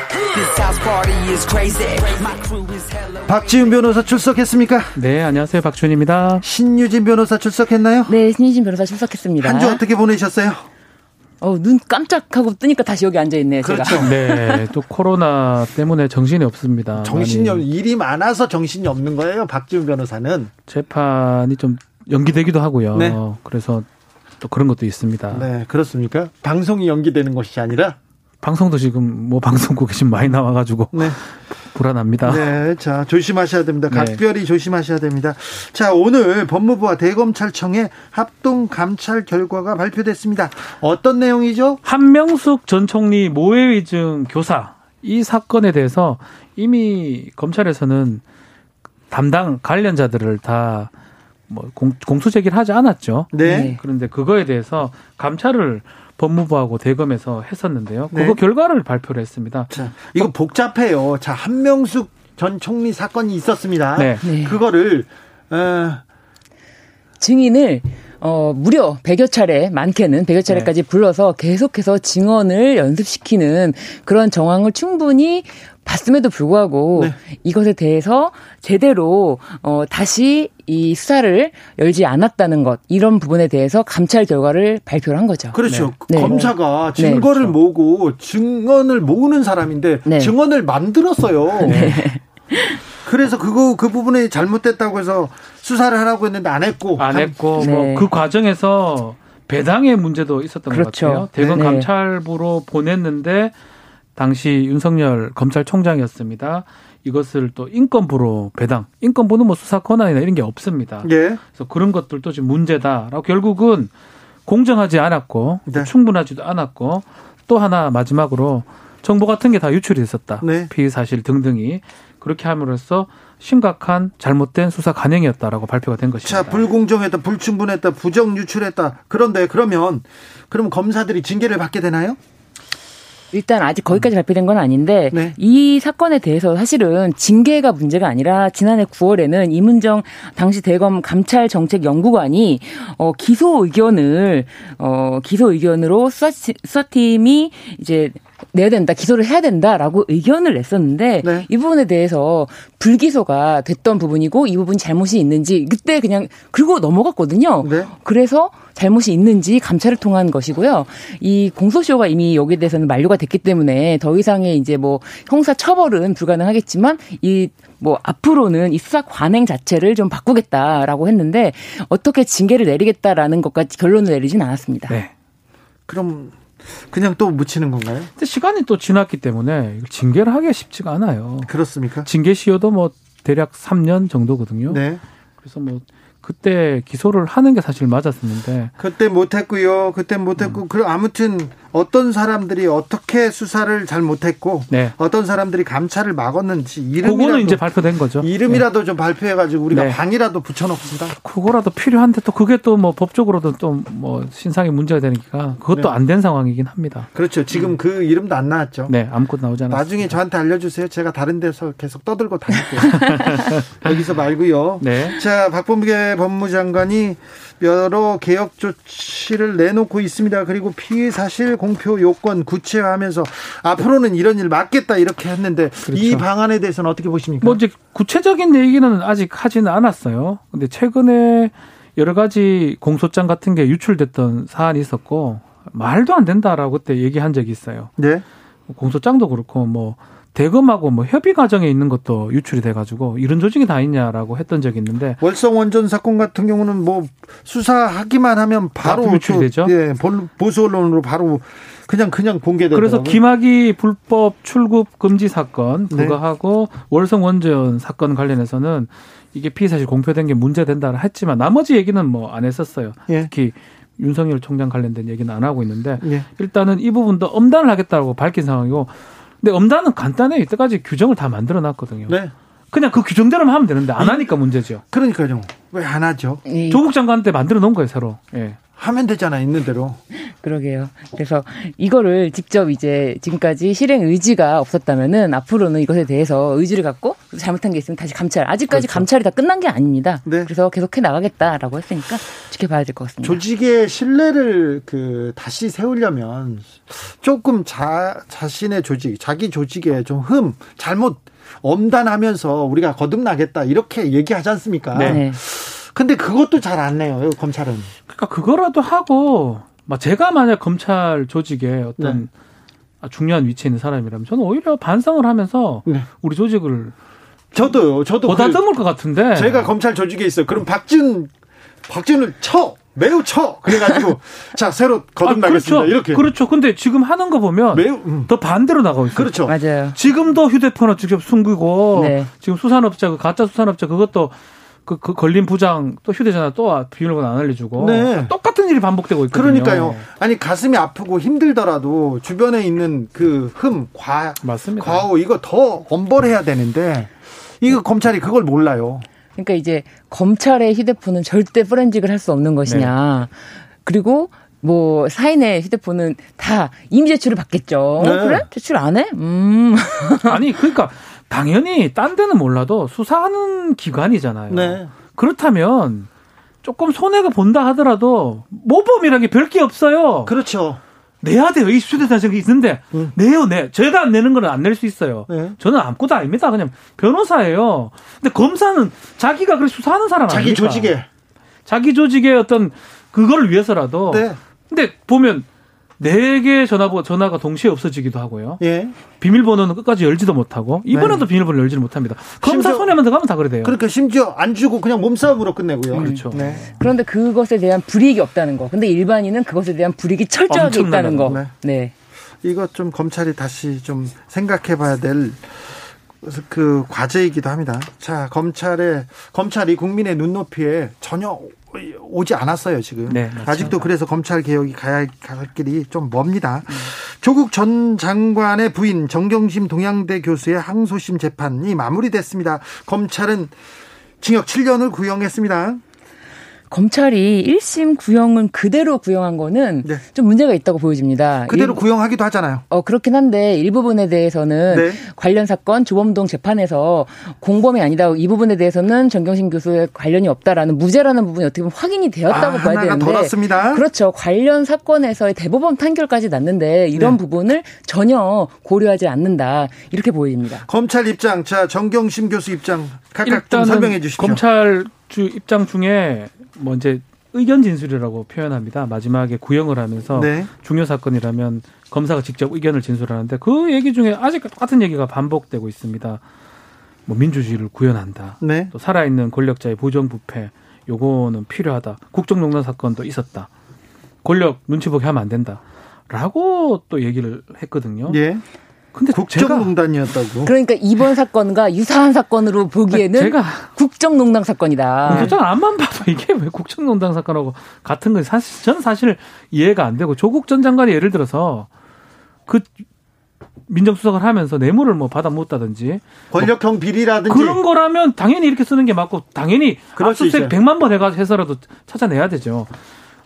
박지훈 변호사 출석했습니까? 네, 안녕하세요. 박지훈입니다. 신유진 변호사 출석했나요? 네, 신유진 변호사 출석했습니다. 한 주 어떻게 보내셨어요? 어, 눈 깜짝하고 뜨니까 다시 여기 앉아 있네요. 그렇죠. 제가. [LAUGHS] 네, 또 코로나 때문에 정신이 없습니다. 정신이 없, 일이 많아서 정신이 없는 거예요. 박지훈 변호사는 재판이 좀 연기되기도 하고요. 네. 그래서 또 그런 것도 있습니다. 네, 그렇습니까? 방송이 연기되는 것이 아니라 방송도 지금 뭐 방송국에 지금 많이 나와가지고 네. [LAUGHS] 불안합니다. 네, 자 조심하셔야 됩니다. 네. 각별히 네. 조심하셔야 됩니다. 자 오늘 법무부와 대검찰청의 합동 감찰 결과가 발표됐습니다. 어떤 내용이죠? 한명숙 전 총리 모해 위증 교사 이 사건에 대해서 이미 검찰에서는 담당 관련자들을 다 뭐 공수 제기를 하지 않았죠. 네. 그런데 그거에 대해서 감찰을 법무부하고 대검에서 했었는데요. 네. 그거 결과를 발표를 했습니다. 자, 이거 복잡해요. 자, 한명숙 전 총리 사건이 있었습니다. 네. 네. 그거를 어... 증인을 어, 무려 100여 차례, 많게는 100여 차례까지 네. 불러서 계속해서 증언을 연습시키는 그런 정황을 충분히 봤음에도 불구하고 네. 이것에 대해서 제대로 어 다시 이 수사를 열지 않았다는 것 이런 부분에 대해서 감찰 결과를 발표를 한 거죠. 그렇죠. 네. 검사가 네. 증거를 네. 모으고 증언을 모으는 사람인데 네. 증언을 만들었어요. 네. 그래서 그거 그 부분에 잘못됐다고 해서 수사를 하라고 했는데 안 했고 안 했고 뭐 그 과정에서 배당의 문제도 있었던 그렇죠. 것 같아요. 대검 감찰부로 보냈는데 당시 윤석열 검찰총장이었습니다. 이것을 또 인권부로 배당, 인권부는 뭐 수사 권한이나 이런 게 없습니다. 예. 그래서 그런 것들도 지금 문제다라고 결국은 공정하지 않았고 네. 충분하지도 않았고 또 하나 마지막으로 정보 같은 게 다 유출이 됐었다. 네. 피의 사실 등등이 그렇게 함으로써 심각한 잘못된 수사 관행이었다라고 발표가 된 것입니다. 자, 불공정했다, 불충분했다, 부정 유출했다. 그런데 그러면 그럼 검사들이 징계를 받게 되나요? 일단 아직 거기까지 발표된 건 아닌데 네. 이 사건에 대해서 사실은 징계가 문제가 아니라 지난해 9월에는 이문정 당시 대검 감찰 정책 연구관이 어 기소 의견을 어 기소 의견으로 수사, 수사팀이 이제 내야 된다, 기소를 해야 된다라고 의견을 냈었는데 네. 이 부분에 대해서 불기소가 됐던 부분이고 이 부분이 잘못이 있는지 그때 그냥 긁고 넘어갔거든요. 네. 그래서 잘못이 있는지 감찰을 통한 것이고요. 이 공소시효가 이미 여기에 대해서는 만료가 됐기 때문에 더 이상의 이제 뭐 형사 처벌은 불가능하겠지만 이 뭐 앞으로는 이 수사 관행 자체를 좀 바꾸겠다라고 했는데 어떻게 징계를 내리겠다라는 것까지 결론을 내리진 않았습니다. 네. 그럼 그냥 또 묻히는 건가요? 근데 시간이 또 지났기 때문에 징계를 하기가 쉽지가 않아요. 그렇습니까? 징계 시효도 뭐 대략 3년 정도거든요. 네. 그래서 뭐 그때 기소를 하는 게 사실 맞았었는데 그때 못했고요. 그때 못했고 음. 그 아무튼 어떤 사람들이 어떻게 수사를 잘 못했고 네. 어떤 사람들이 감찰을 막았는지 이름이라도 이제 발표된 거죠. 이름이라도 네. 좀 발표해가지고 우리가 네. 방이라도 붙여놓습니다. 그거라도 필요한데 또 그게 또 뭐 법적으로도 좀뭐 신상이 문제가 되니까 그것도 네. 안된 상황이긴 합니다. 그렇죠. 지금 음. 그 이름도 안 나왔죠. 네, 아무것도 나오지 않았어요. 나중에 저한테 알려주세요. 제가 다른 데서 계속 떠들고 다닐게요. [LAUGHS] 여기서 말고요. 네. 자, 박범계 법무장관이 여러 개혁 조치를 내놓고 있습니다. 그리고 피해 사실 공표 요건 구체화하면서 앞으로는 이런 일 막겠다 이렇게 했는데 그렇죠. 이 방안에 대해서는 어떻게 보십니까? 뭐 이제 구체적인 얘기는 아직 하지는 않았어요. 근데 최근에 여러 가지 공소장 같은 게 유출됐던 사안이 있었고 말도 안 된다라고 그때 얘기한 적이 있어요. 네. 공소장도 그렇고 뭐 대검하고 뭐 협의 과정에 있는 것도 유출이 돼가지고 이런 조직이 다 있냐라고 했던 적이 있는데 월성 원전 사건 같은 경우는 뭐 수사하기만 하면 바로 유출이 되죠. 예, 보수 언론으로 바로 그냥 그냥 공개되고 그래서 김학의 불법 출국 금지 사건 네. 그거 네. 하고 월성 원전 사건 관련해서는 이게 피의 사실 공표된 게 문제된다 했지만 나머지 얘기는 뭐 안 했었어요. 예. 특히 윤석열 총장 관련된 얘기는 안 하고 있는데 예. 일단은 이 부분도 엄단을 하겠다고 밝힌 상황이고 근데 엄단은 간단해 이때까지 규정을 다 만들어 놨거든요. 네. 그냥 그 규정대로만 하면 되는데 안 하니까 문제죠. 그러니까요. 왜 안 하죠? 조국 장관 때 만들어 놓은 거예요, 새로. 예. 하면 되잖아 있는 대로. 그러게요. 그래서 이거를 직접 이제 지금까지 실행 의지가 없었다면은 앞으로는 이것에 대해서 의지를 갖고 잘못한 게 있으면 다시 감찰. 아직까지 그렇죠. 감찰이 다 끝난 게 아닙니다. 네. 그래서 계속해 나가겠다라고 했으니까 지켜봐야 될 것 같습니다. 조직의 신뢰를 그 다시 세우려면 조금 자 자신의 조직, 자기 조직에 좀 흠, 잘못 엄단하면서 우리가 거듭나겠다 이렇게 얘기하지 않습니까? 네. 네. 근데 그것도 잘 안 내요, 검찰은. 그러니까 그거라도 하고, 제가 만약 검찰 조직에 어떤 네. 중요한 위치에 있는 사람이라면 저는 오히려 반성을 하면서 네. 우리 조직을 저도요, 저도 보다듬을 그, 것 같은데. 제가 검찰 조직에 있어요. 그럼 박준, 박준을 쳐! 매우 쳐! 그래가지고, [LAUGHS] 자, 새로 거듭나겠습니다. 아, 그렇죠. 이렇게. 그렇죠. 근데 지금 하는 거 보면 매우, 음. 더 반대로 나가고 있어요. 그렇죠. 맞아요. 지금도 휴대폰을 직접 숨기고, 네. 지금 수산업자, 그 가짜 수산업자 그것도 그, 그 걸린 부장 또 휴대전화 또 비밀번호 안 알려주고 네. 똑같은 일이 반복되고 있거든요. 그러니까요. 아니 가슴이 아프고 힘들더라도 주변에 있는 그 흠, 과, 맞습니다. 과오 이거 더 엄벌해야 되는데 이거 검찰이 그걸 몰라요. 그러니까 이제 검찰의 휴대폰은 절대 포렌직을 할 수 없는 것이냐. 네. 그리고 뭐 사인의 휴대폰은 다 이미 제출을 받겠죠. 네. 어, 그래? 제출 안 해? 음. [LAUGHS] 아니 그러니까 당연히 딴 데는 몰라도 수사하는 기관이잖아요. 네. 그렇다면 조금 손해가 본다 하더라도 모범이라는 게 별게 없어요. 그렇죠. 내야 돼요. 이 휴대전화 저기 있는데 음. 내요, 내. 제가 안 내는 거는 안낼 수 있어요. 네. 저는 아무것도 아닙니다. 그냥 변호사예요. 근데 검사는 자기가 그렇게 수사하는 사람 자기 아닙니까? 조직에 자기 조직의 어떤 그걸 위해서라도. 네. 근데 보면 네개 전화번 전화가 동시에 없어지기도 하고요. 예. 비밀번호는 끝까지 열지도 못하고 이번에도 네. 비밀번호 열지를 못합니다. 검사 손해만 들어가면 다 그래 돼요. 그러니까 심지어 안 주고 그냥 몸싸움으로 끝내고요. 음. 그렇죠. 네. 그런데 그것에 대한 불이익이 없다는 거. 근데 일반인은 그것에 대한 불이익이 철저하게 있다는 거. 네. 네. 이것 좀 검찰이 다시 좀 생각해봐야 될. 그 과제이기도 합니다. 자, 검찰의 검찰이 국민의 눈높이에 전혀 오지 않았어요 지금. 네, 아직도 그래서 검찰 개혁이 가야 갈 길이 좀 멉니다. 음. 조국 전 장관의 부인 정경심 동양대 교수의 항소심 재판이 마무리됐습니다. 검찰은 징역 7년을 구형했습니다. 검찰이 1심 구형은 그대로 구형한 거는 네. 좀 문제가 있다고 보여집니다. 그대로 일, 구형하기도 하잖아요. 어, 그렇긴 한데 일부분에 대해서는 네. 관련 사건 조범동 재판에서 공범이 아니다. 이 부분에 대해서는 정경심 교수의 관련이 없다라는 무죄라는 부분이 어떻게 보면 확인이 되었다고 아, 봐야 되는데. 더 그렇죠. 관련 사건에서의 대법원 판결까지 났는데 이런 네. 부분을 전혀 고려하지 않는다. 이렇게 보입니다. 검찰 입장, 자 정경심 교수 입장 각각 좀 설명해 주시죠. 검찰 주 입장 중에 뭐 이제 의견 진술이라고 표현합니다. 마지막에 구형을 하면서 네. 중요 사건이라면 검사가 직접 의견을 진술하는데 그 얘기 중에 아직 똑같은 얘기가 반복되고 있습니다. 뭐 민주주의를 구현한다. 네. 또 살아있는 권력자의 부정부패 요거는 필요하다. 국정농단 사건도 있었다. 권력 눈치 보게 하면 안 된다. 라고 또 얘기를 했거든요. 예. 근데 국정농단이었다고. 그러니까 이번 사건과 유사한 사건으로 보기에는 제가 국정농단 사건이다. 국정 안만 봐도 이게 왜 국정농단 사건하고 같은 건 사실 저는 사실 이해가 안 되고 조국 전 장관이 예를 들어서 그 민정수석을 하면서 뇌물을 뭐 받아 묻다든지 권력형 비리라든지 그런 거라면 당연히 이렇게 쓰는 게 맞고 당연히 압수수색 100만 번 해가 해서라도 찾아내야 되죠.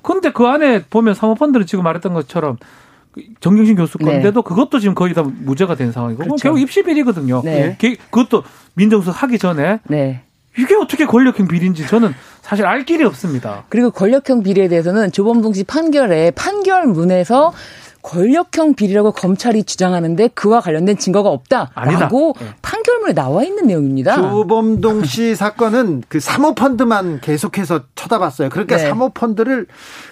근데 그 안에 보면 사모펀드를 지금 말했던 것처럼 정경심 교수 건데도 네. 그것도 지금 거의 다 무죄가 된 상황이고 그렇죠. 결국 입시 비리거든요. 네. 그것도 민정수석 하기 전에 네. 이게 어떻게 권력형 비리인지 저는 사실 알 길이 없습니다. 그리고 권력형 비리에 대해서는 조범동 씨 판결에 판결문에서 권력형 비리라고 검찰이 주장하는데 그와 관련된 증거가 없다라고 네. 판결문에 나와 있는 내용입니다. 조범동 [LAUGHS] 씨 사건은 그 사모펀드만 계속해서 쳐다봤어요. 그러니까 네. 사모펀드를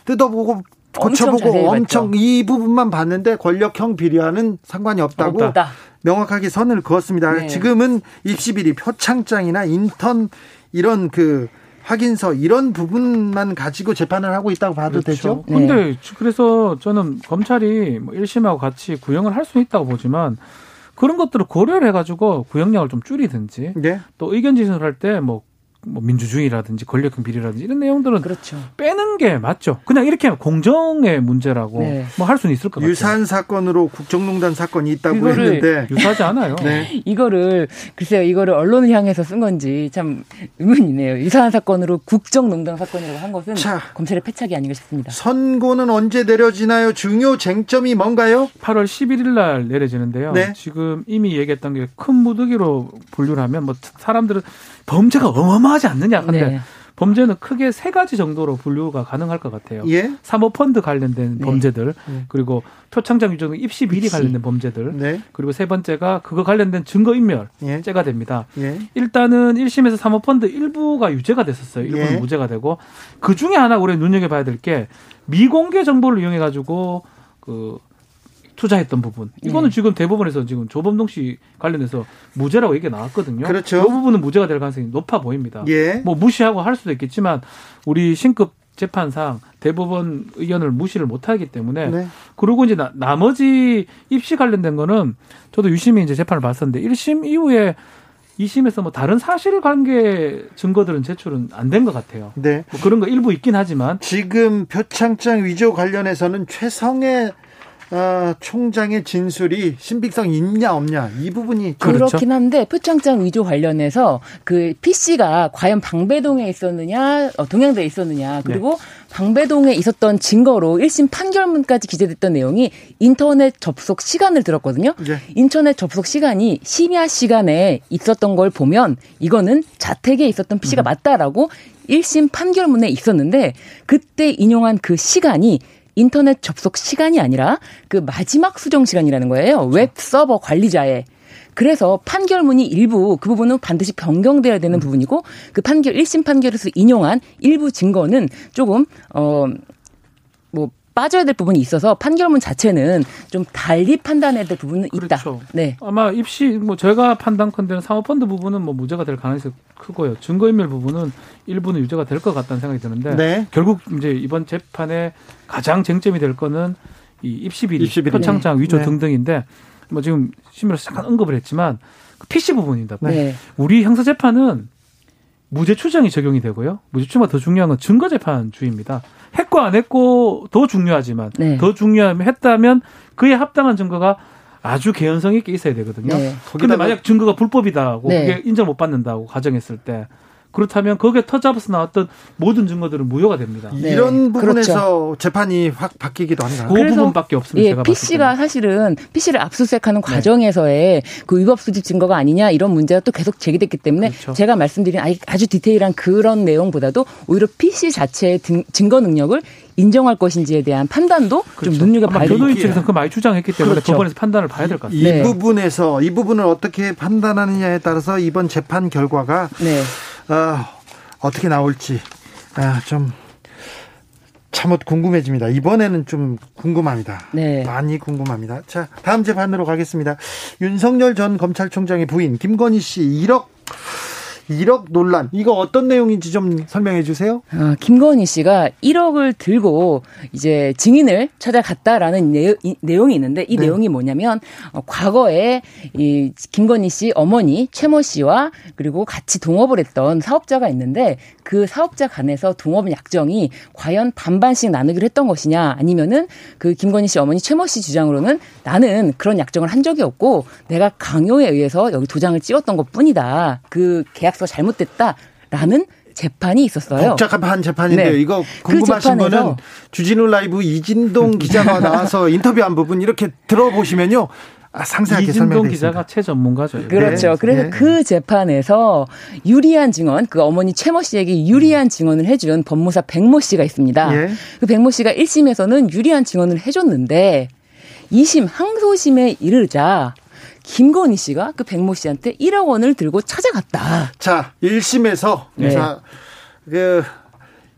뜯어보고 고쳐보고 엄청, 엄청 이 부분만 봤는데 권력형 비리와는 상관이 없다고 없다. 명확하게 선을 그었습니다. 네. 지금은 입시 비리 표창장이나 인턴 이런 그 확인서 이런 부분만 가지고 재판을 하고 있다고 봐도 그렇죠. 되죠. 근데 네. 그래서 저는 검찰이 뭐 1심하고 같이 구형을 할 수 있다고 보지만 그런 것들을 고려를 해가지고 구형량을 좀 줄이든지 네. 또 의견 진술을 할때 뭐 뭐 민주주의라든지 권력형 비리라든지 이런 내용들은 그렇죠. 빼는 게 맞죠. 그냥 이렇게 하면 공정의 문제라고 네. 뭐할 수는 있을 것 같아요. 유산 사건으로 국정농단 사건이 있다고 했는데 [LAUGHS] 유사하지 않아요. 네. 이거를 글쎄요, 이거를 언론을 향해서 쓴 건지 참 의문이네요. 유사한 사건으로 국정농단 사건이라고 한 것은 자, 검찰의 패착이 아닌가 싶습니다. 선고는 언제 내려지나요? 중요 쟁점이 뭔가요? 8월 11일 날 내려지는데요. 네. 지금 이미 얘기했던 게 큰 무더기로 분류를 하면 뭐 사람들은 범죄가 어마어마하지 않느냐. 근데 네. 범죄는 크게 세 가지 정도로 분류가 가능할 것 같아요. 예? 사모펀드 관련된 네. 범죄들, 네. 그리고 표창장 유정 입시 비리. 관련된 범죄들, 네. 그리고 세 번째가 그거 관련된 증거 인멸죄가 예. 됩니다. 예. 일단은 1심에서 사모펀드 일부가 유죄가 됐었어요. 일부는 예. 무죄가 되고 그 중에 하나 우리 눈여겨 봐야 될 게 미공개 정보를 이용해 가지고 그 투자했던 부분. 이거는 네. 지금 대법원에서 지금 조범동 씨 관련해서 무죄라고 얘기가 나왔거든요. 그렇죠. 그 부분은 무죄가 될 가능성이 높아 보입니다. 예. 뭐 무시하고 할 수도 있겠지만 우리 신급 재판상 대법원 의견을 무시를 못하기 때문에 네. 그리고 이제 나, 나머지 입시 관련된 거는 저도 유심히 이제 재판을 봤었는데 1심 이후에 2심에서 뭐 다른 사실관계 증거들은 제출은 안 된 것 같아요. 네. 뭐 그런 거 일부 있긴 하지만 지금 표창장 위조 관련해서는 최성의 어, 총장의 진술이 신빙성 있냐 없냐 이 부분이 그렇긴 그렇죠. 한데 표창장 위조 관련해서 그 PC가 과연 방배동에 있었느냐 어, 동양대에 있었느냐 그리고 네. 방배동에 있었던 증거로 1심 판결문까지 기재됐던 내용이 인터넷 접속 시간을 들었거든요. 네. 인터넷 접속 시간이 심야 시간에 있었던 걸 보면 이거는 자택에 있었던 PC가 음. 맞다라고 1심 판결문에 있었는데 그때 인용한 그 시간이 인터넷 접속 시간이 아니라 그 마지막 수정 시간이라는 거예요. 웹 서버 관리자의. 그래서 판결문이 일부 그 부분은 반드시 변경돼야 되는 음. 부분이고 그 판결 1심 판결에서 인용한 일부 증거는 조금 어뭐 빠져야 될 부분이 있어서 판결문 자체는 좀 달리 판단해야 될 부분은 있다. 그렇죠. 네. 아마 입시 뭐 제가 판단컨대는 사모펀드 부분은 뭐 무죄가 될 가능성이 크고요. 증거인멸 부분은 일부는 유죄가 될 것 같다는 생각이 드는데 네. 결국 이제 이번 재판에 가장 쟁점이 될 거는 이 입시 비리, 입시 비리. 표창장 위조 네. 등등인데 뭐 지금 심의로서 잠깐 언급을 했지만 그 PC 부분입니다. 네. 우리 형사 재판은 무죄 추정이 적용이 되고요. 무죄 추정보다 더 중요한 건 증거 재판주의입니다. 했고 안 했고 더 중요하지만 네. 더 중요하면 했다면 그에 합당한 증거가 아주 개연성 있게 있어야 되거든요. 네. 근데 만약 증거가 불법이다고 네. 그게 인정 못 받는다고 가정했을 때 그렇다면 거기에 터잡아서 나왔던 모든 증거들은 무효가 됩니다. 네. 이런 부분에서 그렇죠. 재판이 확 바뀌기도 한가요? 그 부분밖에 없습니다. 예, PC가 사실은 PC를 압수수색하는 네. 과정에서의 그 위법 수집 증거가 아니냐 이런 문제가 또 계속 제기됐기 때문에 그렇죠. 제가 말씀드린 아주 디테일한 그런 내용보다도 오히려 PC 자체의 증거 능력을 인정할 것인지에 대한 판단도 그렇죠. 좀 눈여겨봐야 되겠죠. 변호인 측에서 그 많이 주장했기 때문에 그렇죠. 법원에서 판단을 봐야 될 것 같습니다. 이 네. 부분에서 이 부분을 어떻게 판단하느냐에 따라서 이번 재판 결과가 네. 어, 어떻게 나올지 아, 좀 참못 궁금해집니다. 이번에는 좀 궁금합니다. 네. 많이 궁금합니다. 자, 다음 재판으로 가겠습니다. 윤석열 전 검찰총장의 부인 김건희 씨 1억 1억 논란 이거 어떤 내용인지 좀 설명해 주세요. 아, 김건희 씨가 1억을 들고 이제 증인을 찾아갔다라는 내, 이, 내용이 있는데 이 네. 내용이 뭐냐면 어, 과거에 이 김건희 씨 어머니 최모 씨와 그리고 같이 동업을 했던 사업자가 있는데 그 사업자 간에서 동업 약정이 과연 반반씩 나누기로 했던 것이냐 아니면은 그 김건희 씨 어머니 최모 씨 주장으로는 나는 그런 약정을 한 적이 없고 내가 강요에 의해서 여기 도장을 찍었던 것뿐이다. 그 계약 서 계약서 잘못됐다라는 재판이 있었어요. 복잡한 재판인데요. 네. 이거 그 궁금하신 그 분은 주진우 라이브 이진동 기자가 [LAUGHS] 나와서 인터뷰한 부분 이렇게 들어보시면요. 아, 상세하게 설명해 기자가 최 전문가죠. 그렇죠. 네. 그래서 네. 그 재판에서 유리한 증언, 그 어머니 최모 씨에게 유리한 증언을 해준 법무사 백모 씨가 있습니다. 예. 그 백모 씨가 1심에서는 유리한 증언을 해줬는데 2심 항소심에 이르자 김건희 씨가 그 백모 씨한테 1억 원을 들고 찾아갔다. 자, 1심에서 네. 자, 그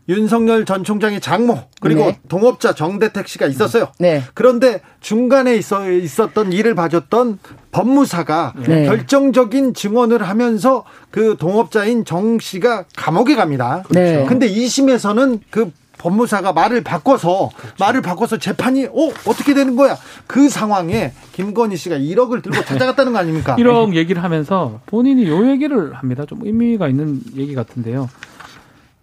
윤석열 전 총장의 장모 그리고 네. 동업자 정대택 씨가 있었어요. 네. 그런데 중간에 있어 있었던 일을 봐줬던 법무사가 네. 결정적인 증언을 하면서 그 동업자인 정 씨가 감옥에 갑니다. 네. 근데 2심에서는 그 법무사가 말을 바꿔서 그렇죠. 말을 바꿔서 재판이 어 어떻게 되는 거야? 그 상황에 김건희 씨가 1억을 들고 찾아갔다는 거 아닙니까? 1억 얘기를 하면서 본인이 요 얘기를 합니다. 좀 의미가 있는 얘기 같은데요.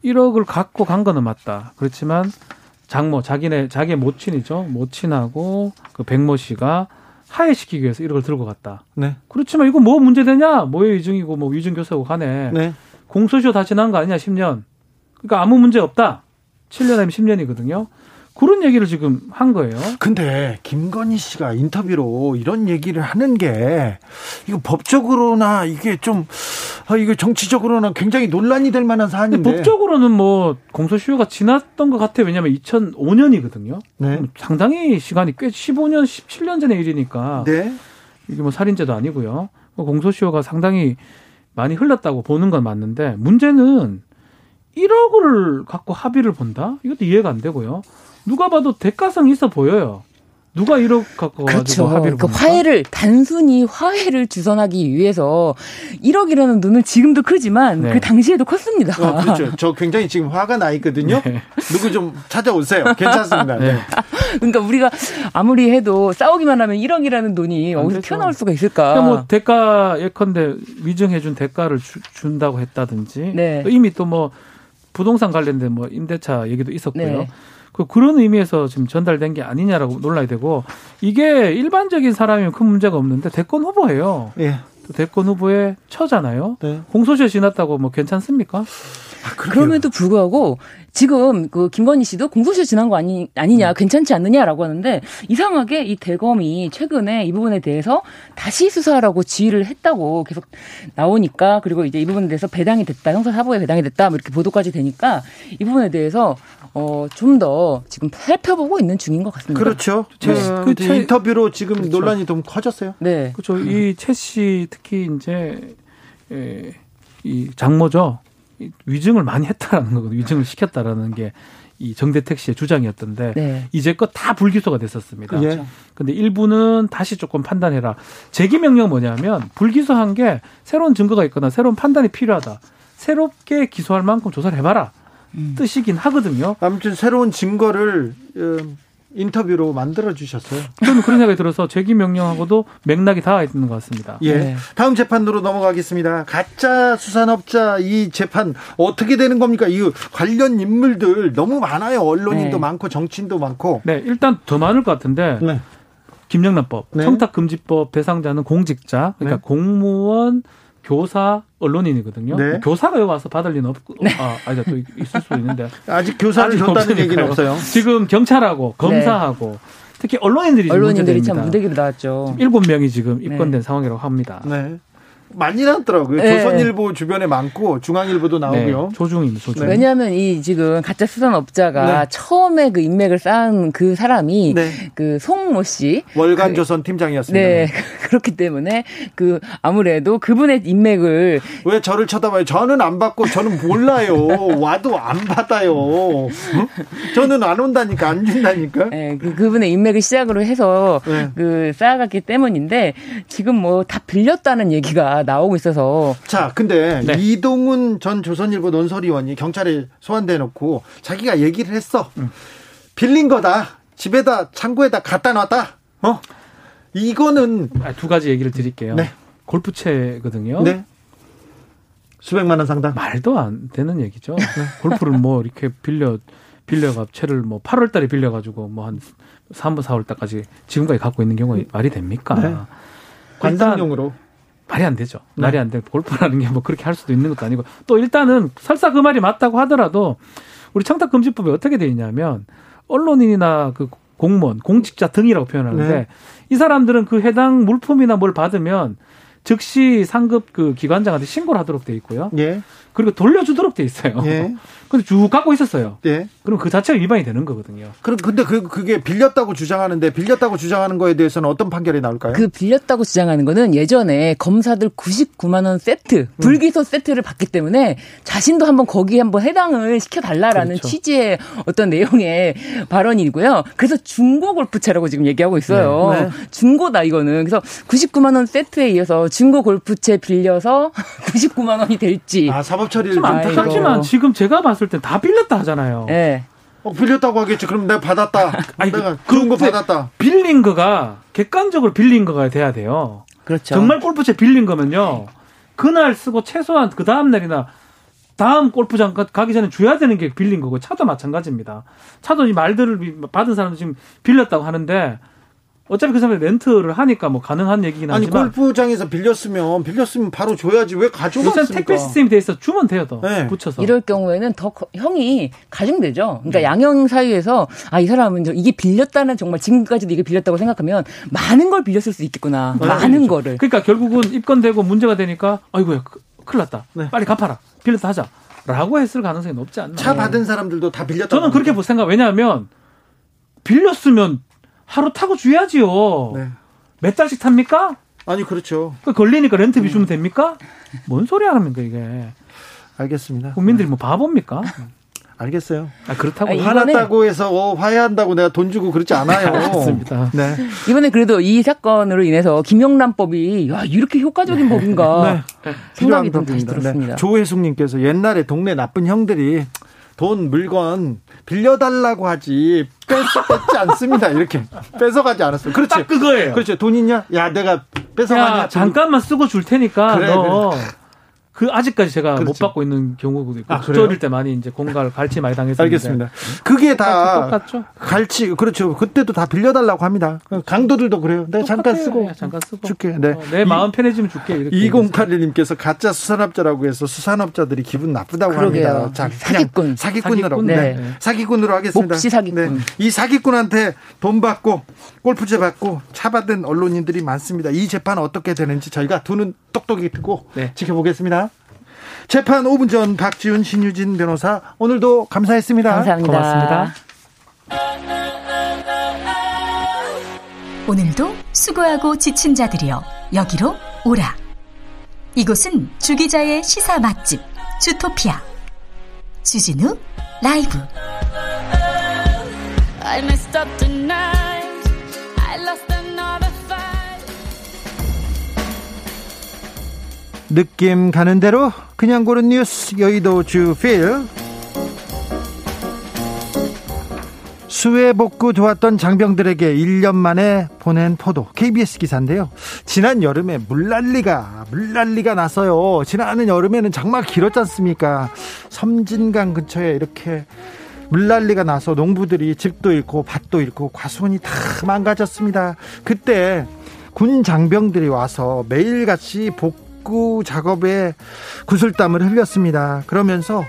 1억을 갖고 간 거는 맞다. 그렇지만 장모 자기네 자기의 모친이죠. 모친하고 그 백모 씨가 하해시키기 위해서 1억을 들고 갔다. 네. 그렇지만 이거 뭐 문제되냐? 뭐의 위증이고 뭐 위증 교사고 가네. 네. 공소시효 다 지난 거 아니냐? 10년. 그러니까 아무 문제 없다. 7년 아니면 10년이거든요. 그런 얘기를 지금 한 거예요. 근데 김건희 씨가 인터뷰로 이런 얘기를 하는 게 이거 법적으로나 이게 좀 아, 이거 정치적으로나 굉장히 논란이 될 만한 사안인데 법적으로는 뭐 공소시효가 지났던 것 같아요. 왜냐하면 2005년이거든요. 네. 상당히 시간이 꽤 15년, 17년 전의 일이니까 네. 이게 뭐 살인죄도 아니고요. 뭐 공소시효가 상당히 많이 흘렀다고 보는 건 맞는데 문제는 1억을 갖고 합의를 본다? 이것도 이해가 안 되고요. 누가 봐도 대가성 있어 보여요. 누가 1억 갖고 그렇죠. 합의를 그 화해를 단순히 화해를 주선하기 위해서 1억이라는 눈은 지금도 크지만 네. 그 당시에도 컸습니다. 어, 그렇죠. 저 굉장히 지금 화가 나 있거든요. 네. 누구 좀 찾아오세요. 괜찮습니다. 네. 그러니까 우리가 아무리 해도 싸우기만 하면 1억이라는 돈이 어디서 튀어나올 수가 있을까? 그러니까 뭐 대가 예컨대 위증해준 대가를 주, 준다고 했다든지 네. 이미 또뭐 부동산 관련된 뭐 임대차 얘기도 있었고요. 네. 그 그런 의미에서 지금 전달된 게 아니냐라고 놀라야 되고 이게 일반적인 사람이면 큰 문제가 없는데 대권 후보예요. 예. 또 대권 후보의 처잖아요. 네. 공소시효 지났다고 뭐 괜찮습니까? 아, 그럼에도 불구하고 지금 그 김건희 씨도 공소시효 지난 거 아니 아니냐 음. 괜찮지 않느냐라고 하는데 이상하게 이 대검이 최근에 이 부분에 대해서 다시 수사하라고 지휘를 했다고 계속 나오니까 그리고 이제 이 부분에 대해서 배당이 됐다 형사 사법에 배당이 됐다 뭐 이렇게 보도까지 되니까 이 부분에 대해서 어, 좀 더 지금 살펴보고 있는 중인 것 같습니다. 그렇죠. 네. 그 채, 인터뷰로 지금 그렇죠. 논란이 좀 커졌어요. 네. 그렇죠. 이최씨 특히 이제 에, 이 장모죠. 위증을 많이 했다라는 거거든요. 위증을 시켰다라는 게 이 정대택 씨의 주장이었던데 네. 이제껏 다 불기소가 됐었습니다. 예. 근데 일부는 다시 조금 판단해라. 제기 명령 뭐냐면 불기소한 게 새로운 증거가 있거나 새로운 판단이 필요하다. 새롭게 기소할 만큼 조사를 해봐라. 음. 뜻이긴 하거든요. 아무튼 새로운 증거를 어, 인터뷰로 만들어 주셨어요. 저는 그런 생각이 들어서 재기 명령하고도 맥락이 닿아 있는 것 같습니다. 예. 네. 다음 재판으로 넘어가겠습니다. 가짜 수산업자 이 재판 어떻게 되는 겁니까? 이 관련 인물들 너무 많아요. 언론인도 네. 많고 정치인도 많고. 네, 일단 더 많을 것 같은데. 네. 김영란법, 네. 청탁금지법 대상자는 공직자, 그러니까 네. 공무원, 교사, 언론인이거든요. 네. 교사가 와서 받을 리는 없고, 네. 아, 아니다, 또 있을 수 있는데. [LAUGHS] 아직 교사를 줬다는 얘기는 없어요. 지금 경찰하고, 검사하고, 네. 특히 언론인들이 언론인들이 참 무대기로 나왔죠. 일곱 명이 지금 입건된 네. 상황이라고 합니다. 네. 많이 나왔더라고요. 네. 조선일보 주변에 많고 중앙일보도 나오고요. 네. 조중입니다. 조중. 왜냐하면 이 지금 가짜 수산업자가 네. 처음에 그 인맥을 쌓은 그 사람이 네. 그 송모 씨 월간 조선 그, 팀장이었습니다. 네 [LAUGHS] 그렇기 때문에 그 아무래도 그분의 인맥을 왜 저를 쳐다봐요? 저는 안 받고 저는 몰라요. [LAUGHS] 와도 안 받아요. 응? 저는 안 온다니까 안 준다니까. 네, 그 그분의 인맥을 시작으로 해서 네. 그 쌓아갔기 때문인데 지금 뭐 다 빌렸다는 얘기가 나오고 있어서. 자, 근데 네. 이동훈 전 조선일보 논설위원이 경찰에 소환돼 놓고 자기가 얘기를 했어. 음. 빌린 거다. 집에다 창고에다 갖다 놨다. 어? 이거는 아, 두 가지 얘기를 드릴게요. 네. 골프채거든요. 네. 수백만 원 상당. 말도 안 되는 얘기죠. 네. 골프를 뭐 이렇게 빌려 빌려가 채를 뭐 8월 달에 빌려 가지고 뭐 한 3월 4월 달까지 지금까지 갖고 있는 경우가 말이 됩니까? 네. 관상용으로 말이 안 되죠. 네. 말이 안 돼. 골프라는 게 뭐 그렇게 할 수도 있는 것도 아니고 또 일단은 설사 그 말이 맞다고 하더라도 우리 청탁 금지법이 어떻게 돼 있냐면 언론인이나 그 공무원, 공직자 등이라고 표현하는데 네. 이 사람들은 그 해당 물품이나 뭘 받으면 즉시 상급 그 기관장한테 신고를 하도록 돼 있고요. 예. 그리고 돌려주도록 돼 있어요. 예. [LAUGHS] 근데 쭉 갖고 있었어요. 예. 그럼 그 자체가 위반이 되는 거거든요. 그럼 근데 그 그게 빌렸다고 주장하는데 빌렸다고 주장하는 거에 대해서는 어떤 판결이 나올까요? 그 빌렸다고 주장하는 거는 예전에 검사들 99만 원 세트, 음. 불기소 음. 세트를 받기 때문에 자신도 한번 거기에 한번 해당을 시켜 달라라는 그렇죠. 취지의 어떤 내용의 발언이고요. 그래서 중고 골프채라고 지금 얘기하고 있어요. 네. 네. 중고다 이거는. 그래서 99만 원 세트에 이어서 중고 골프채 빌려서 [LAUGHS] 99만 원이 될지. 아, 사법 처리를 좀 안타깝지만 지금 제가 봤을 때 다 빌렸다 하잖아요. 네. 어, 빌렸다고 하겠지. 그럼 내가 받았다. 아니, 내가 그런 거 받았다. 빌린 거가 객관적으로 빌린 거가 돼야 돼요. 그렇죠. 정말 골프채 빌린 거면요. 그날 쓰고 최소한 그 다음 날이나 다음 골프장 가기 전에 줘야 되는 게 빌린 거고 차도 마찬가지입니다. 차도 이 말들을 받은 사람도 지금 빌렸다고 하는데 어차피 그 사람이 렌트를 하니까 뭐 가능한 얘기긴 아니, 하지만 아니 골프장에서 빌렸으면 빌렸으면 바로 줘야지 왜 가져갔습니까? 요새 택배 시스템이 돼 있어 주면 돼요 더 네. 붙여서 이럴 경우에는 더 형이 가중되죠. 그러니까 네. 양형 사이에서 아 이 사람은 이게 빌렸다는 정말 지금까지도 이게 빌렸다고 생각하면 많은 걸 빌렸을 수 있겠구나 네. 많은 그렇죠. 거를 그러니까 결국은 입건되고 문제가 되니까 아이고야 큰일 났다 네. 빨리 갚아라 빌렸다 하자 라고 했을 가능성이 높지 않나 차 받은 사람들도 다 빌렸다 저는 그렇게 볼 생각 왜냐하면 빌렸으면 하루 타고 줘야지요. 네. 몇 달씩 탑니까? 아니 그렇죠. 그 걸리니까 렌트 비 주면 됩니까? 뭔 소리 하랍니까 이게? 알겠습니다. 국민들이 뭐 바보입니까? 알겠어요. 아, 그렇다고 아, 화났다고 해서 어, 화해한다고 내가 돈 주고 그렇지 않아요. [LAUGHS] 맞습니다. 네. 이번에 그래도 이 사건으로 인해서 김영란법이 야 이렇게 효과적인 네. 법인가 네. 생각이 좀 다시 들었습니다. 네. 조혜숙님께서 옛날에 동네 나쁜 형들이 돈 물건 빌려달라고 하지 뺏, 뺏지 않습니다. 이렇게 뺏어가지 않았어요. 그렇지. 딱 그거예요. 그렇지. 돈 있냐? 야 내가 뺏어가냐? 잠깐만 쓰고 줄 테니까 그래, 너 그래. 그 아직까지 제가 그렇지. 못 받고 있는 경우도 있고 아, 국조일 때 많이 이제 공갈 갈치 많이 당했었는데 알겠습니다. 그게 다 똑같죠? 갈치 그렇죠. 그때도 다 빌려달라고 합니다. 강도들도 그래요. 내가 잠깐 쓰고 네, 잠깐 쓰고 줄게. 네. 어, 내 마음 편해지면 줄게. 이렇게 2081님께서 가짜 수산업자라고 해서 수산업자들이 기분 나쁘다고 그러게요. 합니다. 자, 사기꾼 사기꾼으로 사기꾼. 네. 네. 사기꾼으로 하겠습니다. 몹시 사기꾼. 네. 이 사기꾼한테 돈 받고 골프채 받고 차 받은 언론인들이 많습니다. 이 재판 어떻게 되는지 저희가 두눈 똑똑히 뜨고 네. 지켜보겠습니다. 재판 5분 전 박지훈 신유진 변호사 오늘도 감사했습니다. 감사합니다. 고맙습니다. 오늘도 수고하고 지친 자들이여 여기로 오라. 이곳은 주기자의 시사 맛집 주토피아 주진우 라이브. 느낌 가는 대로 그냥 고른 뉴스 여의도 주필 수해 복구 도왔던 장병들에게 1년 만에 보낸 포도 KBS 기사인데요. 지난 여름에 물난리가 물난리가 났어요. 지난 여름에는 정말 길었지 않습니까? 섬진강 근처에 이렇게 물난리가 나서 농부들이 집도 잃고 밭도 잃고 과수원이 다 망가졌습니다. 그때 군 장병들이 와서 매일같이 복 복구 작업에 구슬땀을 흘렸습니다. 그러면서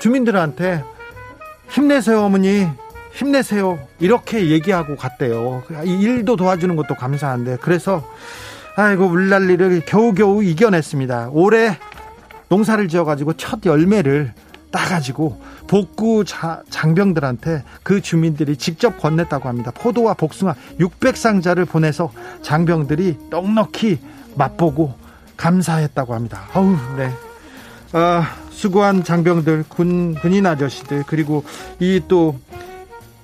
주민들한테 힘내세요 어머니 힘내세요 이렇게 얘기하고 갔대요. 이 일도 도와주는 것도 감사한데 그래서 아이고 물난리를 겨우겨우 이겨냈습니다. 올해 농사를 지어가지고 첫 열매를 따가지고 복구 자, 장병들한테 그 주민들이 직접 건넸다고 합니다. 포도와 복숭아 600상자를 보내서 장병들이 넉넉히 맛보고 감사했다고 합니다. 어우, 네. 아, 수고한 장병들, 군, 군인 아저씨들, 그리고 이 또,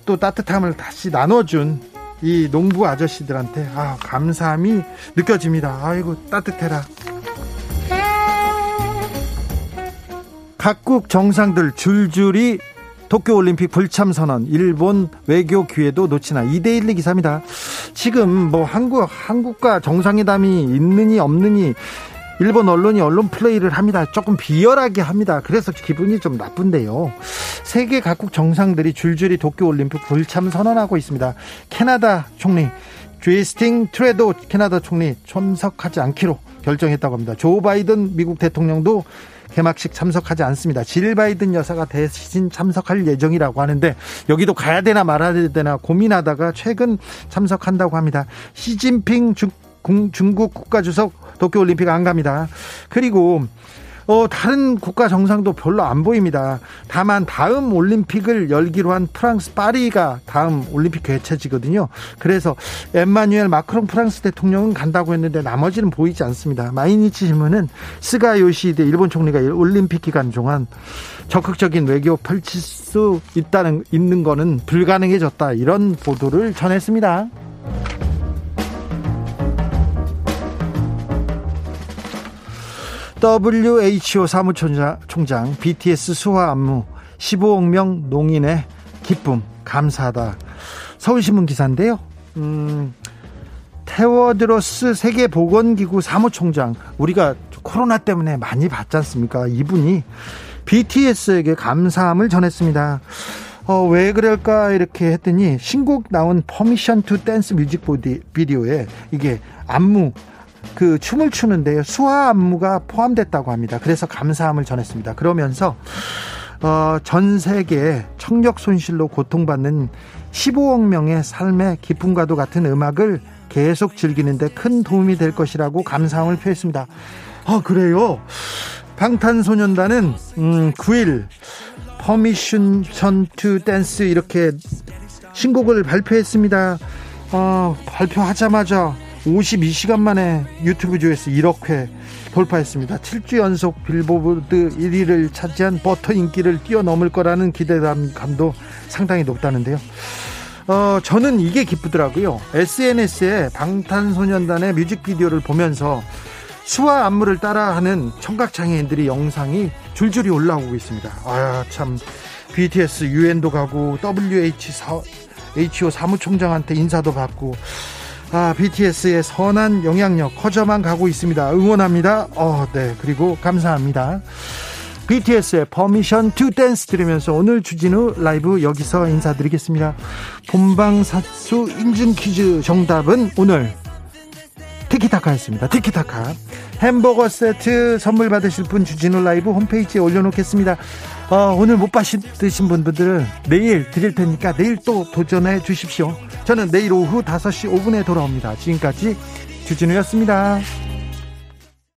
또 따뜻함을 다시 나눠준 이 농부 아저씨들한테, 아, 감사함이 느껴집니다. 아이고, 따뜻해라. 각국 정상들 줄줄이 도쿄올림픽 불참 선언, 일본 외교 기회도 놓치나 2대1 기사입니다. 지금 뭐 한국, 한국과 정상회담이 있느니 없느니 일본 언론이 언론 플레이를 합니다. 조금 비열하게 합니다. 그래서 기분이 좀 나쁜데요. 세계 각국 정상들이 줄줄이 도쿄올림픽 불참 선언하고 있습니다. 캐나다 총리 주이스팅 트레도 캐나다 총리 참석하지 않기로 결정했다고 합니다. 조 바이든 미국 대통령도 개막식 참석하지 않습니다. 질 바이든 여사가 대신 참석할 예정이라고 하는데 여기도 가야 되나 말아야 되나 고민하다가 최근 참석한다고 합니다. 시진핑 중, 중국 국가주석 도쿄올림픽 안 갑니다. 그리고 어, 다른 국가 정상도 별로 안 보입니다. 다만 다음 올림픽을 열기로 한 프랑스 파리가 다음 올림픽 개최지거든요. 그래서 엠마뉴엘 마크롱 프랑스 대통령은 간다고 했는데 나머지는 보이지 않습니다. 마이니치 신문은 스가 요시히데 일본 총리가 올림픽 기간 동안 적극적인 외교 펼칠 수 있다는 있는 거는 불가능해졌다 이런 보도를 전했습니다. WHO 사무총장 BTS 수화 안무 15억 명 농인의 기쁨 감사하다. 서울신문 기사인데요. 음, 테워드로스 세계보건기구 사무총장 우리가 코로나 때문에 많이 봤지 않습니까? 이분이 BTS에게 감사함을 전했습니다. 어, 왜 그럴까 이렇게 했더니 신곡 나온 Permission to Dance 뮤직 비디오에 이게 안무 그 춤을 추는데 수화 안무가 포함됐다고 합니다. 그래서 감사함을 전했습니다. 그러면서 어, 전 세계 청력 손실로 고통받는 15억 명의 삶의 기쁨과도 같은 음악을 계속 즐기는데 큰 도움이 될 것이라고 감사함을 표했습니다. 아 그래요? 방탄소년단은 음, 9일 Permission to Dance 이렇게 신곡을 발표했습니다. 어, 발표하자마자 52시간 만에 유튜브 조회수 1억 회 돌파했습니다. 7주 연속 빌보드 1위를 차지한 버터 인기를 뛰어넘을 거라는 기대감도 상당히 높다는데요. 어, 저는 이게 기쁘더라고요. SNS에 방탄소년단의 뮤직비디오를 보면서 수화 안무를 따라하는 청각장애인들이 영상이 줄줄이 올라오고 있습니다. 아, 참. BTS 유엔도 가고 WH 사, HO 사무총장한테 인사도 받고 아, BTS의 선한 영향력 커져만 가고 있습니다. 응원합니다. 어, 네. 그리고 감사합니다. BTS의 Permission to Dance 들으면서 오늘 주진우 라이브 여기서 인사드리겠습니다. 본방사수 인증 퀴즈 정답은 오늘 티키타카였습니다. 티키타카. 햄버거 세트 선물 받으실 분 주진우 라이브 홈페이지에 올려놓겠습니다. 어, 오늘 못 받으신 분들은 내일 드릴 테니까 내일 또 도전해 주십시오. 저는 내일 오후 5시 5분에 돌아옵니다. 지금까지 주진우였습니다.